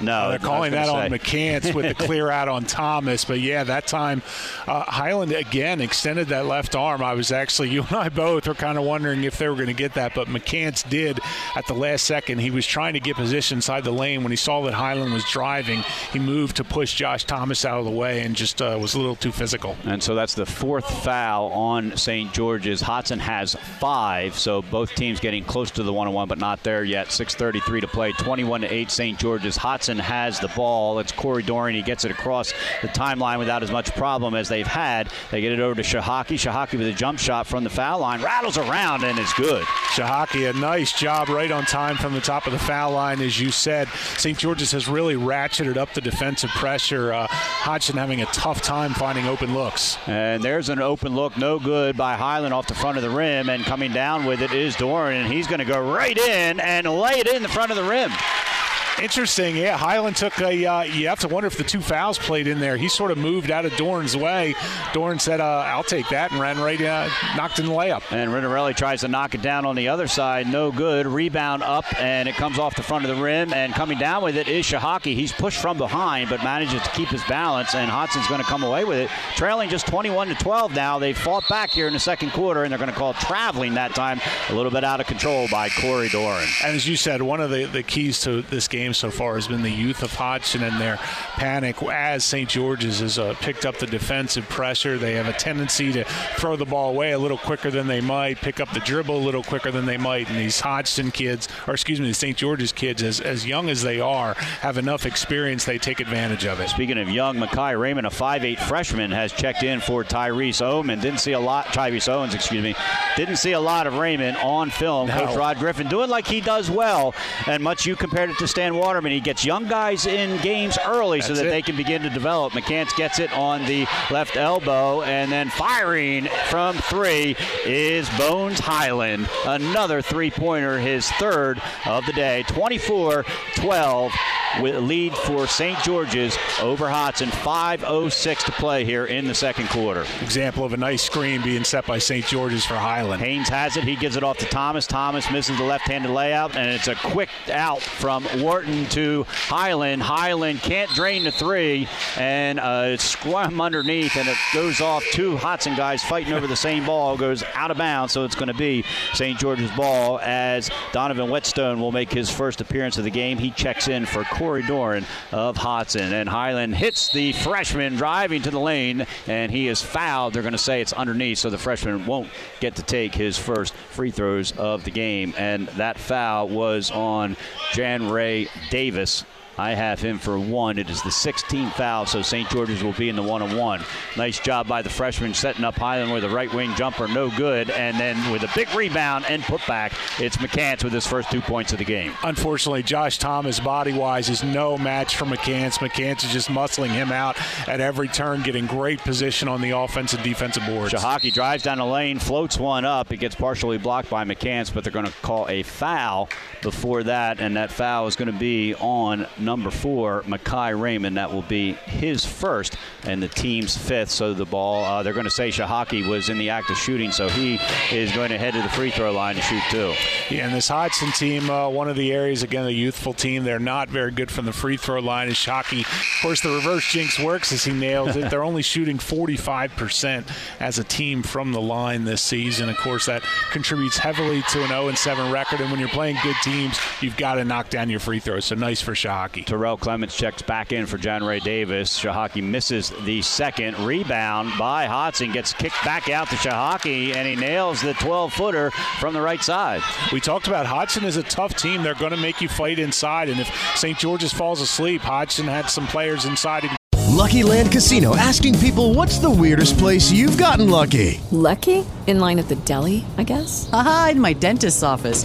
No, they're calling that gonna on. McCants with the clear out on Thomas. But yeah, that time uh, Hyland again extended that left arm. I was actually, you and I both were kind of wondering if they were going to get that, but McCants did at the last second. He was trying to get position inside the lane. When he saw that Hyland was driving, he moved to push Josh Thomas out of the way and just uh, was a little too physical. And so that's the fourth foul on St. George's. Hodgson has five, so both teams getting close to the one on one, but not there yet. 6:33 to play, 21 to 8. St. George's. Hodgson has the ball. It's Corey Dorian. He gets it across the timeline without as much problem as they've had. They get it over to Shahaki. Shahaki with a jump shot from the foul line, rattles around and it's good. Shahaki, a nice job right on time from the top of the foul line, as you said. St. George's has really ratcheted up the defensive pressure. Uh, Hodgson having a tough time finding open looks. And there's an open look, no good by Hyland off the front of the rim, and coming down with it is Doran, and he's going to go right in and lay it in the front of the rim. Interesting, yeah. Highland took a. Uh, you have to wonder if the two fouls played in there. He sort of moved out of Dorn's way. Dorn said, uh, "I'll take that," and ran right, uh, knocked in the layup. And Rinarelli tries to knock it down on the other side. No good. Rebound up, and it comes off the front of the rim. And coming down with it is Shahaki. He's pushed from behind, but manages to keep his balance. And Hodgson's going to come away with it, trailing just 21 to 12 now. They fought back here in the second quarter, and they're going to call traveling that time. A little bit out of control by Corey Doran. And as you said, one of the, the keys to this game so far has been the youth of Hodgson and their panic as St. George's has uh, picked up the defensive pressure. They have a tendency to throw the ball away a little quicker than they might, pick up the dribble a little quicker than they might. And these Hodgson kids, or excuse me, the St. George's kids, as, as young as they are, have enough experience, they take advantage of it. Speaking of young, Makai Raymond, a 5'8 freshman, has checked in for Tyrese Owen. Didn't see a lot, Tyrese Owens, excuse me. Didn't see a lot of Raymond on film. No. Coach Rod Griffin doing like he does well. And much you compared it to Stan Waterman. He gets young guys in games early so that it. they can begin to develop. McCants gets it on the left elbow, and then firing from three is Bones Hyland. Another three pointer, his third of the day. 24 12 with lead for St. George's over Hodgson. 5.06 to play here in the second quarter. Example of a nice screen being set by St. George's for Hyland. Haynes has it. He gives it off to Thomas. Thomas misses the left-handed layout, and it's a quick out from Wharton to Hyland. Hyland can't drain the three, and it's scrum underneath, and it goes off. Two Hodgson guys fighting over the same ball goes out of bounds, so it's going to be St. George's ball as Donovan Whetstone will make his first appearance of the game. He checks in for Corey Doran of Hodgson, and Hyland hits the freshman driving to the lane, and he is fouled. They're going to say it's underneath, so the freshman won't get to take his first free throws of the game. And that foul was on Jan Ray Davis. I have him for one. It is the 16th foul, so St. George's will be in the one on one. Nice job by the freshman setting up Hyland with a right wing jumper, no good. And then with a big rebound and putback, it's McCants with his first two points of the game. Unfortunately, Josh Thomas, body wise, is no match for McCants. McCants is just muscling him out at every turn, getting great position on the offensive defensive boards. Shahaki drives down the lane, floats one up. It gets partially blocked by McCants, but they're going to call a foul before that, and that foul is going to be on number four, Makai Raymond. That will be his first and the team's fifth. So the ball, uh, they're going to say Shahaki was in the act of shooting, so he is going to head to the free throw line to shoot two. Yeah, and this Hodgson team, uh, one of the areas, again, a youthful team, they're not very good from the free throw line. Is Shahaki, of course, the reverse jinx works as he nails it. they're only shooting 45% as a team from the line this season. Of course, that contributes heavily to an 0 7 record, and when you're playing good teams, you've got to knock down your free throws. So nice for Shahaki. Terrell Clements checks back in for John Ray Davis. Shahaki misses the second rebound by Hodgson. gets kicked back out to Shahaki, and he nails the 12 footer from the right side. We talked about Hodgson is a tough team. They're going to make you fight inside, and if St. George's falls asleep, Hodgson had some players inside. Lucky Land Casino asking people what's the weirdest place you've gotten lucky? Lucky? In line at the deli, I guess? Aha, in my dentist's office.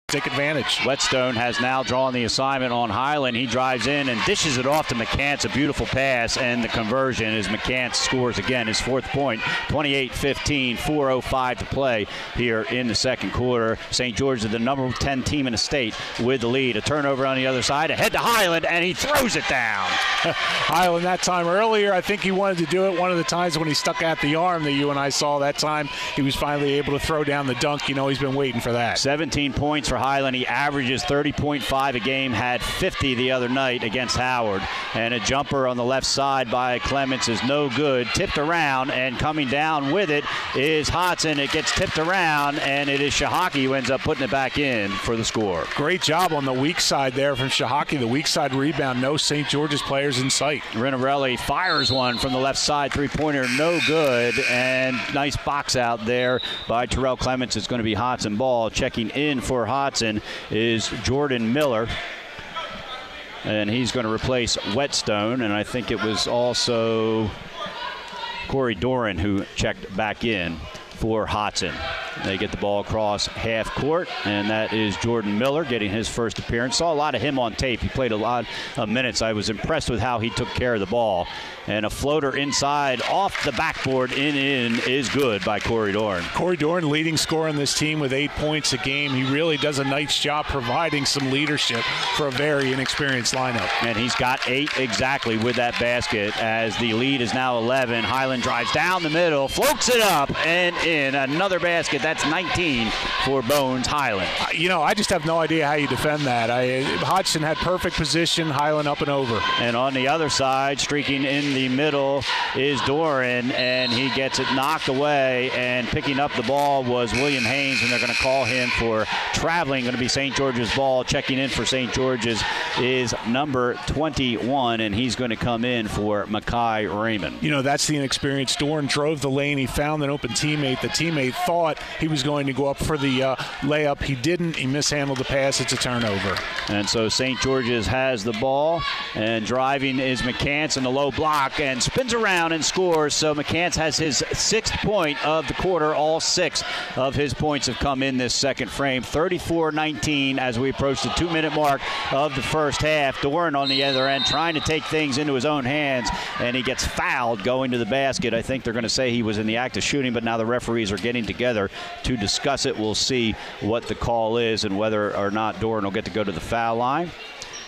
Take advantage. Whetstone has now drawn the assignment on Hyland. He drives in and dishes it off to McCants. A beautiful pass, and the conversion is McCants scores again his fourth point. 28-15, 4:05 to play here in the second quarter. St. George is the number 10 team in the state with the lead. A turnover on the other side. Ahead to Hyland, and he throws it down. Hyland that time earlier, I think he wanted to do it. One of the times when he stuck out the arm that you and I saw that time, he was finally able to throw down the dunk. You know, he's been waiting for that. 17 points for Hyland. He averages 30.5 a game, had 50 the other night against Howard. And a jumper on the left side by Clements is no good. Tipped around, and coming down with it is Hodgson. It gets tipped around, and it is Shahaki who ends up putting it back in for the score. Great job on the weak side there from Shahaki. The weak side rebound. No St. George's players in sight. Rinarelli fires one from the left side, three pointer, no good. And nice box out there by Terrell Clements. It's going to be Hodgson ball. Checking in for Hodgson is Jordan Miller. And he's going to replace Whetstone. And I think it was also Corey Doran who checked back in for Hodgson. They get the ball across half court, and that is Jordan Miller getting his first appearance. Saw a lot of him on tape. He played a lot of minutes. I was impressed with how he took care of the ball. And a floater inside off the backboard in in is good by Corey Dorn. Corey Dorn, leading scorer on this team with eight points a game. He really does a nice job providing some leadership for a very inexperienced lineup. And he's got eight exactly with that basket as the lead is now 11. Hyland drives down the middle, floats it up, and in another basket. That's 19 for Bones Hyland. Uh, you know, I just have no idea how you defend that. I, uh, Hodgson had perfect position, Hyland up and over. And on the other side, streaking in the middle is Doran, and he gets it knocked away. And picking up the ball was William Haynes, and they're going to call him for traveling. Going to be St. George's ball. Checking in for St. George's is number 21, and he's going to come in for Makai Raymond. You know, that's the inexperienced. Doran drove the lane. He found an open teammate. The teammate thought he was going to go up for the uh, layup. He didn't. He mishandled the pass. It's a turnover. And so St. George's has the ball, and driving is McCants in the low block and spins around and scores. So McCants has his sixth point of the quarter. All six of his points have come in this second frame. 34 19 as we approach the two minute mark of the first half. Doran on the other end trying to take things into his own hands, and he gets fouled going to the basket. I think they're going to say he was in the act of shooting, but now the referees are getting together to discuss it. We'll see what the call is and whether or not Doran will get to go to the foul line.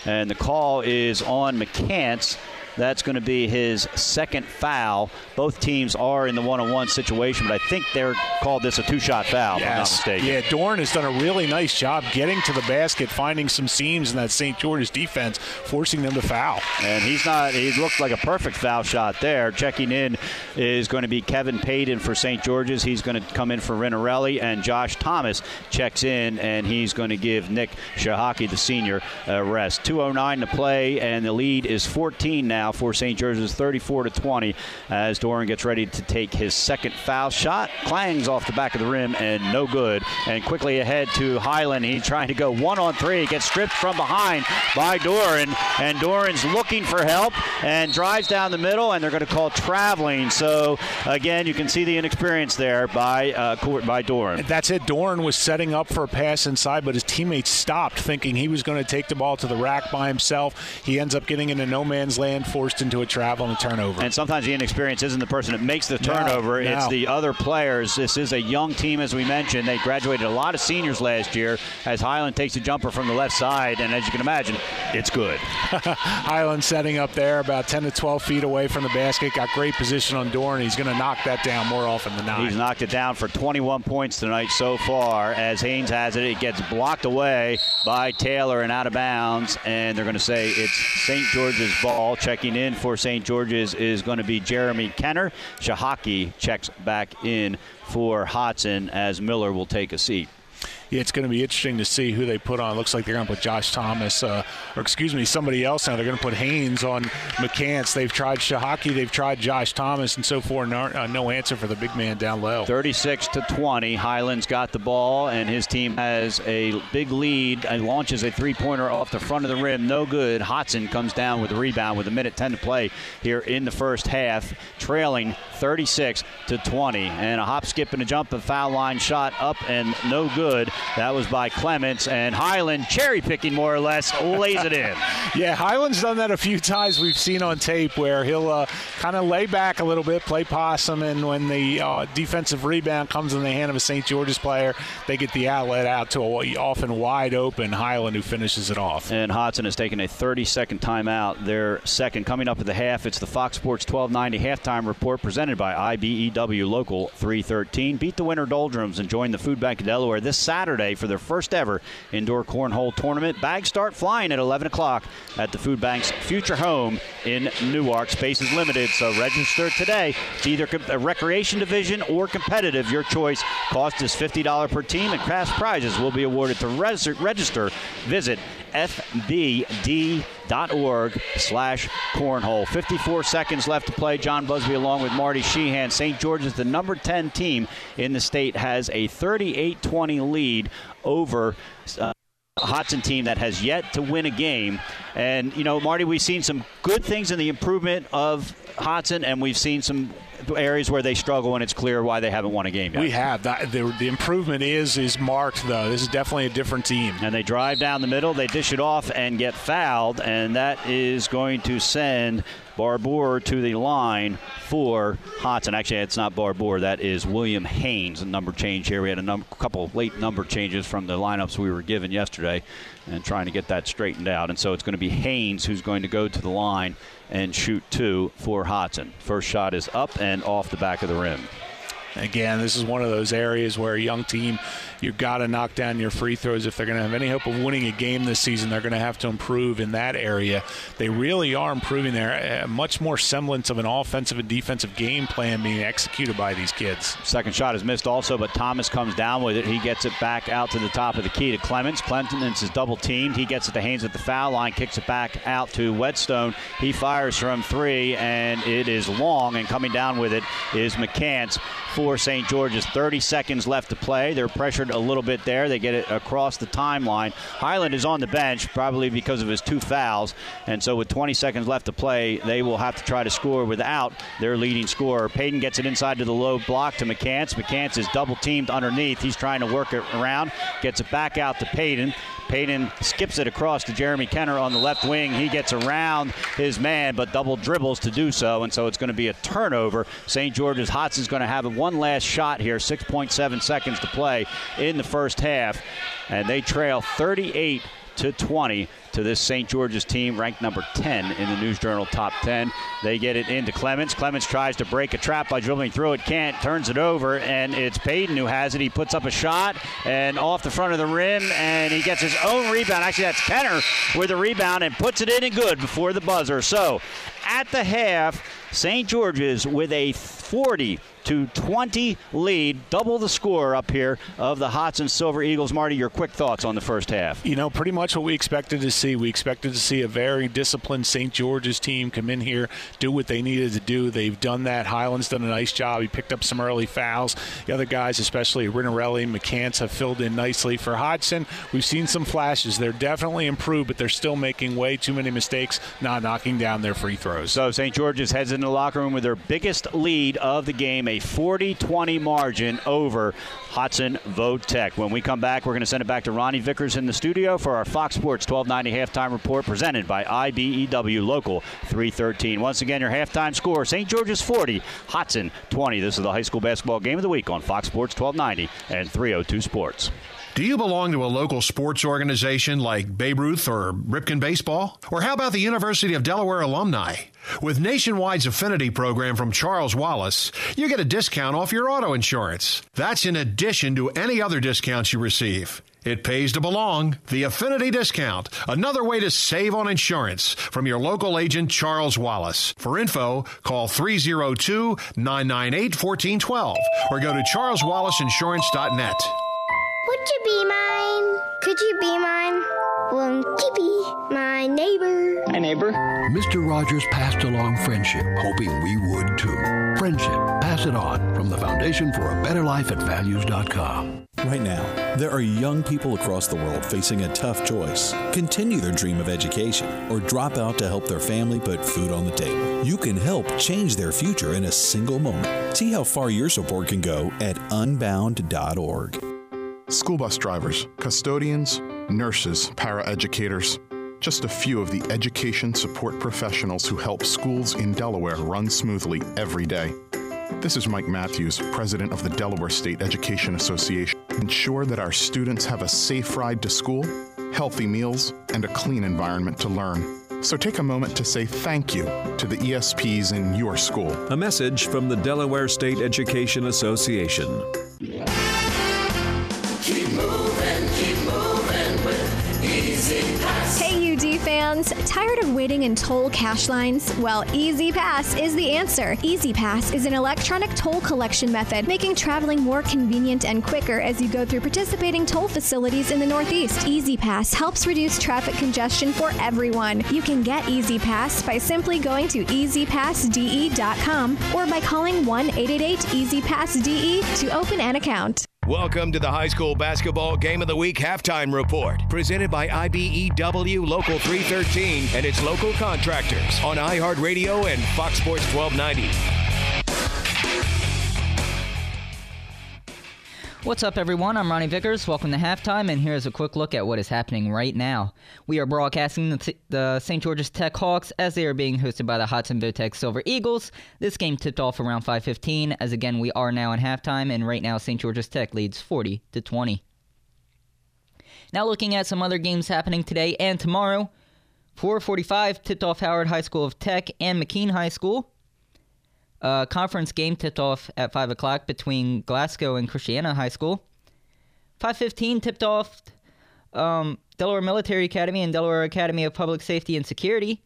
And the call is on McCants That's going to be his second foul. Both teams are in the one-on-one situation, but I think they're called this a two-shot foul. If I'm not Yes. mistaken. Yeah, Dorn has done a really nice job getting to the basket, finding some seams in that St. George's defense, forcing them to foul. And he's not, he looked like a perfect foul shot there. Checking in is going to be Kevin Payton for St. George's. He's going to come in for Renarelli. And Josh Thomas checks in, and he's going to give Nick Shahaki, the senior, a rest. 2.09 to play, and the lead is 14 now for St. George's, 34 to 20, as Doran gets ready to take his second foul shot. Clangs off the back of the rim, and no good. And quickly ahead to Hyland. He's trying to go one on three, gets stripped from behind by Doran, and Doran's looking for help and drives down the middle, and they're going to call traveling. So again, you can see the inexperience there by uh, by Doran. That's it. Doran was setting up for a pass inside, but his teammates stopped, thinking he was going to take the ball to the rack by himself. He ends up getting into no man's land, forced into a travel and a turnover. And sometimes the inexperience isn't the person that makes the No, turnover, it's the other players. This is a young team, as we mentioned. They graduated a lot of seniors last year as Hyland takes a jumper from the left side, and as you can imagine, it's good. Hyland setting up there about 10 to 12 feet away from the basket. Got great position on Dorn. He's going to knock that down more often than not. He's knocked it down for 21 points tonight so far. As Haynes has it, it gets blocked away by Taylor and out of bounds. And they're going to say it's St. George's ball. Checking in for St. George's is going to be Jeremy Kenner. Shahaki checks back in for Hodgson as Miller will take a seat. It's going to be interesting to see who they put on. Looks like they're going to put Josh Thomas, uh, or excuse me, somebody else now. They're going to put Haynes on McCants. They've tried Shahaki, they've tried Josh Thomas, and so far, no, uh, no answer for the big man down low. 36 to 20. Hylands got the ball, and his team has a big lead and launches a three pointer off the front of the rim. No good. Hodgson comes down with the rebound with a minute 10 to play here in the first half, trailing 36 to 20. And a hop, skip, and a jump, a foul line shot up and no good. That was by Clements, and Hyland cherry picking more or less lays it in. Yeah, Hyland's done that a few times we've seen on tape where he'll uh, kind of lay back a little bit, play possum, and when the uh, defensive rebound comes in the hand of a St. George's player, they get the outlet out to a often wide open Hyland who finishes it off. And Hodgson has taken a 30 second timeout. Their second coming up at the half. It's the Fox Sports 1290 halftime report presented by IBEW Local 313. Beat the winter doldrums and join the Food Bank of Delaware this Saturday for their first ever indoor cornhole tournament. Bags start flying at 11 o'clock at the Food Bank's future home in Newark. Space is limited, so register today. It's either a uh, recreation division or competitive. Your choice. Cost is $50 per team, and cash prizes will be awarded to register. Visit fbd.org slash cornhole. 54 seconds left to play. John Busby along with Marty Sheehan. St. George is the number 10 team in the state, has a 38-20 lead over uh, Hodgson team that has yet to win a game. And, you know, Marty, we've seen some good things in the improvement of Hodgson, and we've seen some areas where they struggle, and it's clear why they haven't won a game yet. We have that. The, the improvement is is marked though. This is definitely a different team. And they drive down the middle, they dish it off and get fouled, and that is going to send Barbour to the line for Hodgson. Actually, it's not Barbour, that is William Haynes, a number change here. We had a num- couple late number changes from the lineups we were given yesterday and trying to get that straightened out. And so it's going to be Haynes who's going to go to the line and shoot two for Hodgson. First shot is up and off the back of the rim. Again, this is one of those areas where a young team, you've got to knock down your free throws. If they're going to have any hope of winning a game this season, they're going to have to improve in that area. They really are improving there. Uh, much more semblance of an offensive and defensive game plan being executed by these kids. Second shot is missed also, but Thomas comes down with it. He gets it back out to the top of the key to Clements. Clements is double teamed. He gets it to Haynes at the foul line, kicks it back out to Whetstone. He fires from three, and it is long, and coming down with it is McCants for St. George's. 30 seconds left to play. They're pressured a little bit there. They get it across the timeline. Hyland is on the bench, probably because of his two fouls, and so with 20 seconds left to play, they will have to try to score without their leading scorer. Payton gets it inside to the low block to McCants. McCants is double teamed underneath. He's trying to work it around, gets it back out to Payton. Payton skips it across to Jeremy Kenner on the left wing. He gets around his man, but double dribbles to do so, and so it's going to be a turnover. St. George's Hodgson's going to have one last shot here, 6.7 seconds to play in the first half, and they trail 38 to 20 to this St. George's team, ranked number 10 in the News Journal top 10. They get it into Clements. Clements tries to break a trap by dribbling through it, can't, turns it over, and it's Payton who has it. He puts up a shot and off the front of the rim, and he gets his own rebound. Actually, that's Kenner with a rebound and puts it in and good before the buzzer. So at the half, St. George's with a 40 to 20 lead, double the score up here of the Hodgson Silver Eagles. Marty, your quick thoughts on the first half? You know, pretty much what we expected to see. We expected to see a very disciplined St. George's team come in here, do what they needed to do. They've done that. Hyland's done a nice job. He picked up some early fouls. The other guys, especially Rinarelli, McCants, have filled in nicely. For Hodgson, we've seen some flashes. They're definitely improved, but they're still making way too many mistakes, not knocking down their free throws. So St. George's heads into the locker room with their biggest lead of the game, a 40 20 margin over Hodgson Votech. When we come back, we're going to send it back to Ronnie Vickers in the studio for our Fox Sports 1290 halftime report presented by IBEW Local 313. Once again, your halftime score St. George's 40, Hodgson 20. This is the high school basketball game of the week on Fox Sports 1290 and 302 Sports. Do you belong to a local sports organization like Babe Ruth or Ripken Baseball? Or how about the University of Delaware alumni? With Nationwide's affinity program from Charles Wallace, you get a discount off your auto insurance. That's in addition to any other discounts you receive. It pays to belong. The Affinity Discount. Another way to save on insurance from your local agent, Charles Wallace. For info, call 302 998 1412 or go to charleswallaceinsurance.net. Would you be mine? Could you be mine? Won't you be my neighbor? My neighbor. Mr. Rogers passed along friendship, hoping we would too. Friendship, pass it on from the Foundation for a Better Life at values.com. Right now, there are young people across the world facing a tough choice. Continue their dream of education or drop out to help their family put food on the table. You can help change their future in a single moment. See how far your support can go at unbound.org. School bus drivers, custodians, nurses, paraeducators, just a few of the education support professionals who help schools in Delaware run smoothly every day. This is Mike Matthews, president of the Delaware State Education Association. Ensure that our students have a safe ride to school, healthy meals, and a clean environment to learn. So take a moment to say thank you to the ESPs in your school. A message from the Delaware State Education Association. Easy Pass. Hey, UD fans, tired of waiting in toll cash lines? Well, Easy Pass is the answer. Easy Pass is an electronic toll collection method, making traveling more convenient and quicker as you go through participating toll facilities in the Northeast. Easy Pass helps reduce traffic congestion for everyone. You can get Easy Pass by simply going to easypassde.com or by calling 1 888 Easy Pass DE to open an account. Welcome to the high school basketball game of the week halftime report, presented by IBEW Local 313 and its local contractors on iHeartRadio and Fox Sports 1290. What's up, everyone? I'm Ronnie Vickers. Welcome to halftime, and here's a quick look at what is happening right now. We are broadcasting the, the St. George's Tech Hawks as they are being hosted by the Hodgson Votech Silver Eagles. This game tipped off around 5:15. As again, we are now in halftime, and right now St. George's Tech leads 40 to 20. Now, looking at some other games happening today and tomorrow. 4:45 tipped off Howard High School of Tech and McKean High School. A conference game tipped off at 5 o'clock between Glasgow and Christiana High School. 5.15 tipped off um, Delaware Military Academy and Delaware Academy of Public Safety and Security.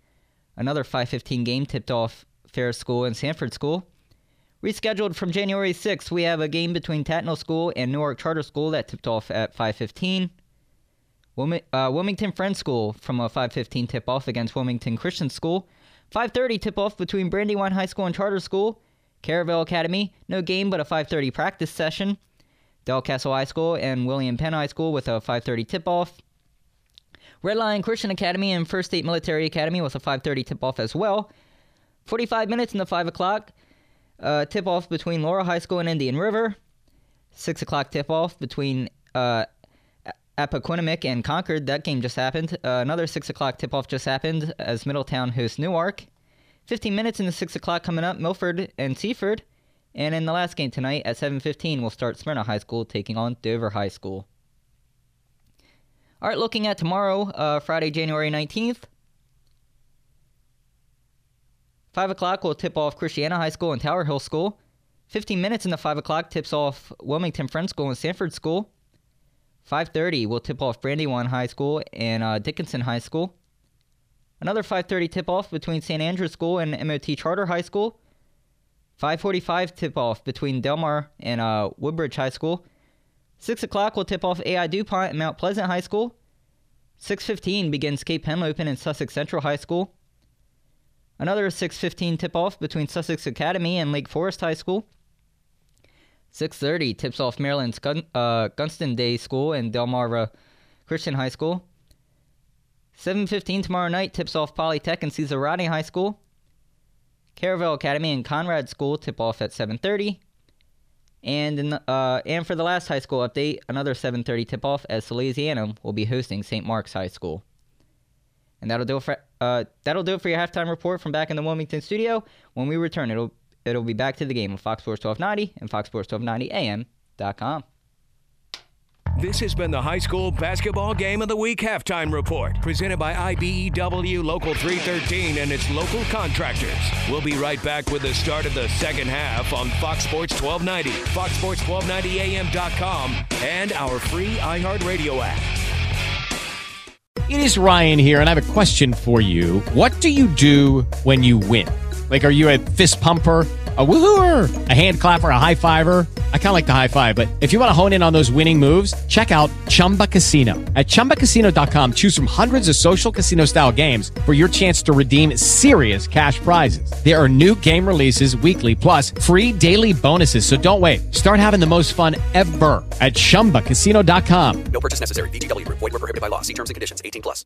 Another 5.15 game tipped off Ferris School and Sanford School. Rescheduled from January 6th, we have a game between Tatnall School and Newark Charter School that tipped off at 5.15. Wilmi- uh, Wilmington Friends School from a 5.15 tip-off against Wilmington Christian School. 5:30 tip-off between Brandywine High School and Charter School. Caravel Academy, no game but a 5:30 practice session. Delcastle High School and William Penn High School with a 5:30 tip-off. Red Lion Christian Academy and First State Military Academy with a 5:30 tip-off as well. 45 minutes in the 5 o'clock uh, tip-off between Laurel High School and Indian River. 6 o'clock tip-off between uh, Appoquinimink and Concord. That game just happened. Uh, another 6 o'clock tip off just happened as Middletown hosts Newark. 15 minutes in the 6 o'clock coming up, Milford and Seaford. And in the last game tonight at 7.15, we'll start Smyrna High School taking on Dover High School. All right, looking at tomorrow, uh, Friday, January 19th. 5 o'clock will tip off Christiana High School and Tower Hill School. 15 minutes into 5 o'clock tips off Wilmington Friends School and Sanford School. 5.30 will tip off Brandywine High School and uh, Dickinson High School. Another 5.30 tip-off between St. Andrews School and MOT Charter High School. 5.45 tip-off between Delmar and uh, Woodbridge High School. 6 o'clock will tip off AI DuPont and Mount Pleasant High School. 6.15 begins Cape Henlopen and Sussex Central High School. Another 6.15 tip-off between Sussex Academy and Lake Forest High School. 6.30 tips off Maryland's Gun- uh, Gunston Day School and Delmarva Christian High School. 7.15 tomorrow night tips off Polytech and Caesar Rodney High School. Caravel Academy and Conrad School tip off at 7.30. And in uh, and for the last high school update, another 7:30 tip-off as Salesianum will be hosting St. Mark's High School. And that'll do it for uh, that'll do it for your halftime report from back in the Wilmington studio. When we return, it'll it'll be back to the game on Fox Sports 1290 and Fox Sports 1290 AM.com. This has been the High School Basketball Game of the Week halftime report, presented by IBEW Local 313 and its local contractors. We'll be right back with the start of the second half on Fox Sports 1290, foxsports1290am.com, and our free iHeartRadio app. It is Ryan here, and I have a question for you. What do you do when you win? Like, are you a fist pumper? A woohooer, a hand clapper, a high fiver. I kind of like the high five, but if you want to hone in on those winning moves, check out Chumba Casino. At ChumbaCasino.com, choose from hundreds of social casino style games for your chance to redeem serious cash prizes. There are new game releases weekly, plus free daily bonuses. So don't wait. Start having the most fun ever at ChumbaCasino.com. No purchase necessary. VGW. Void were prohibited by law. See terms and conditions. 18 plus.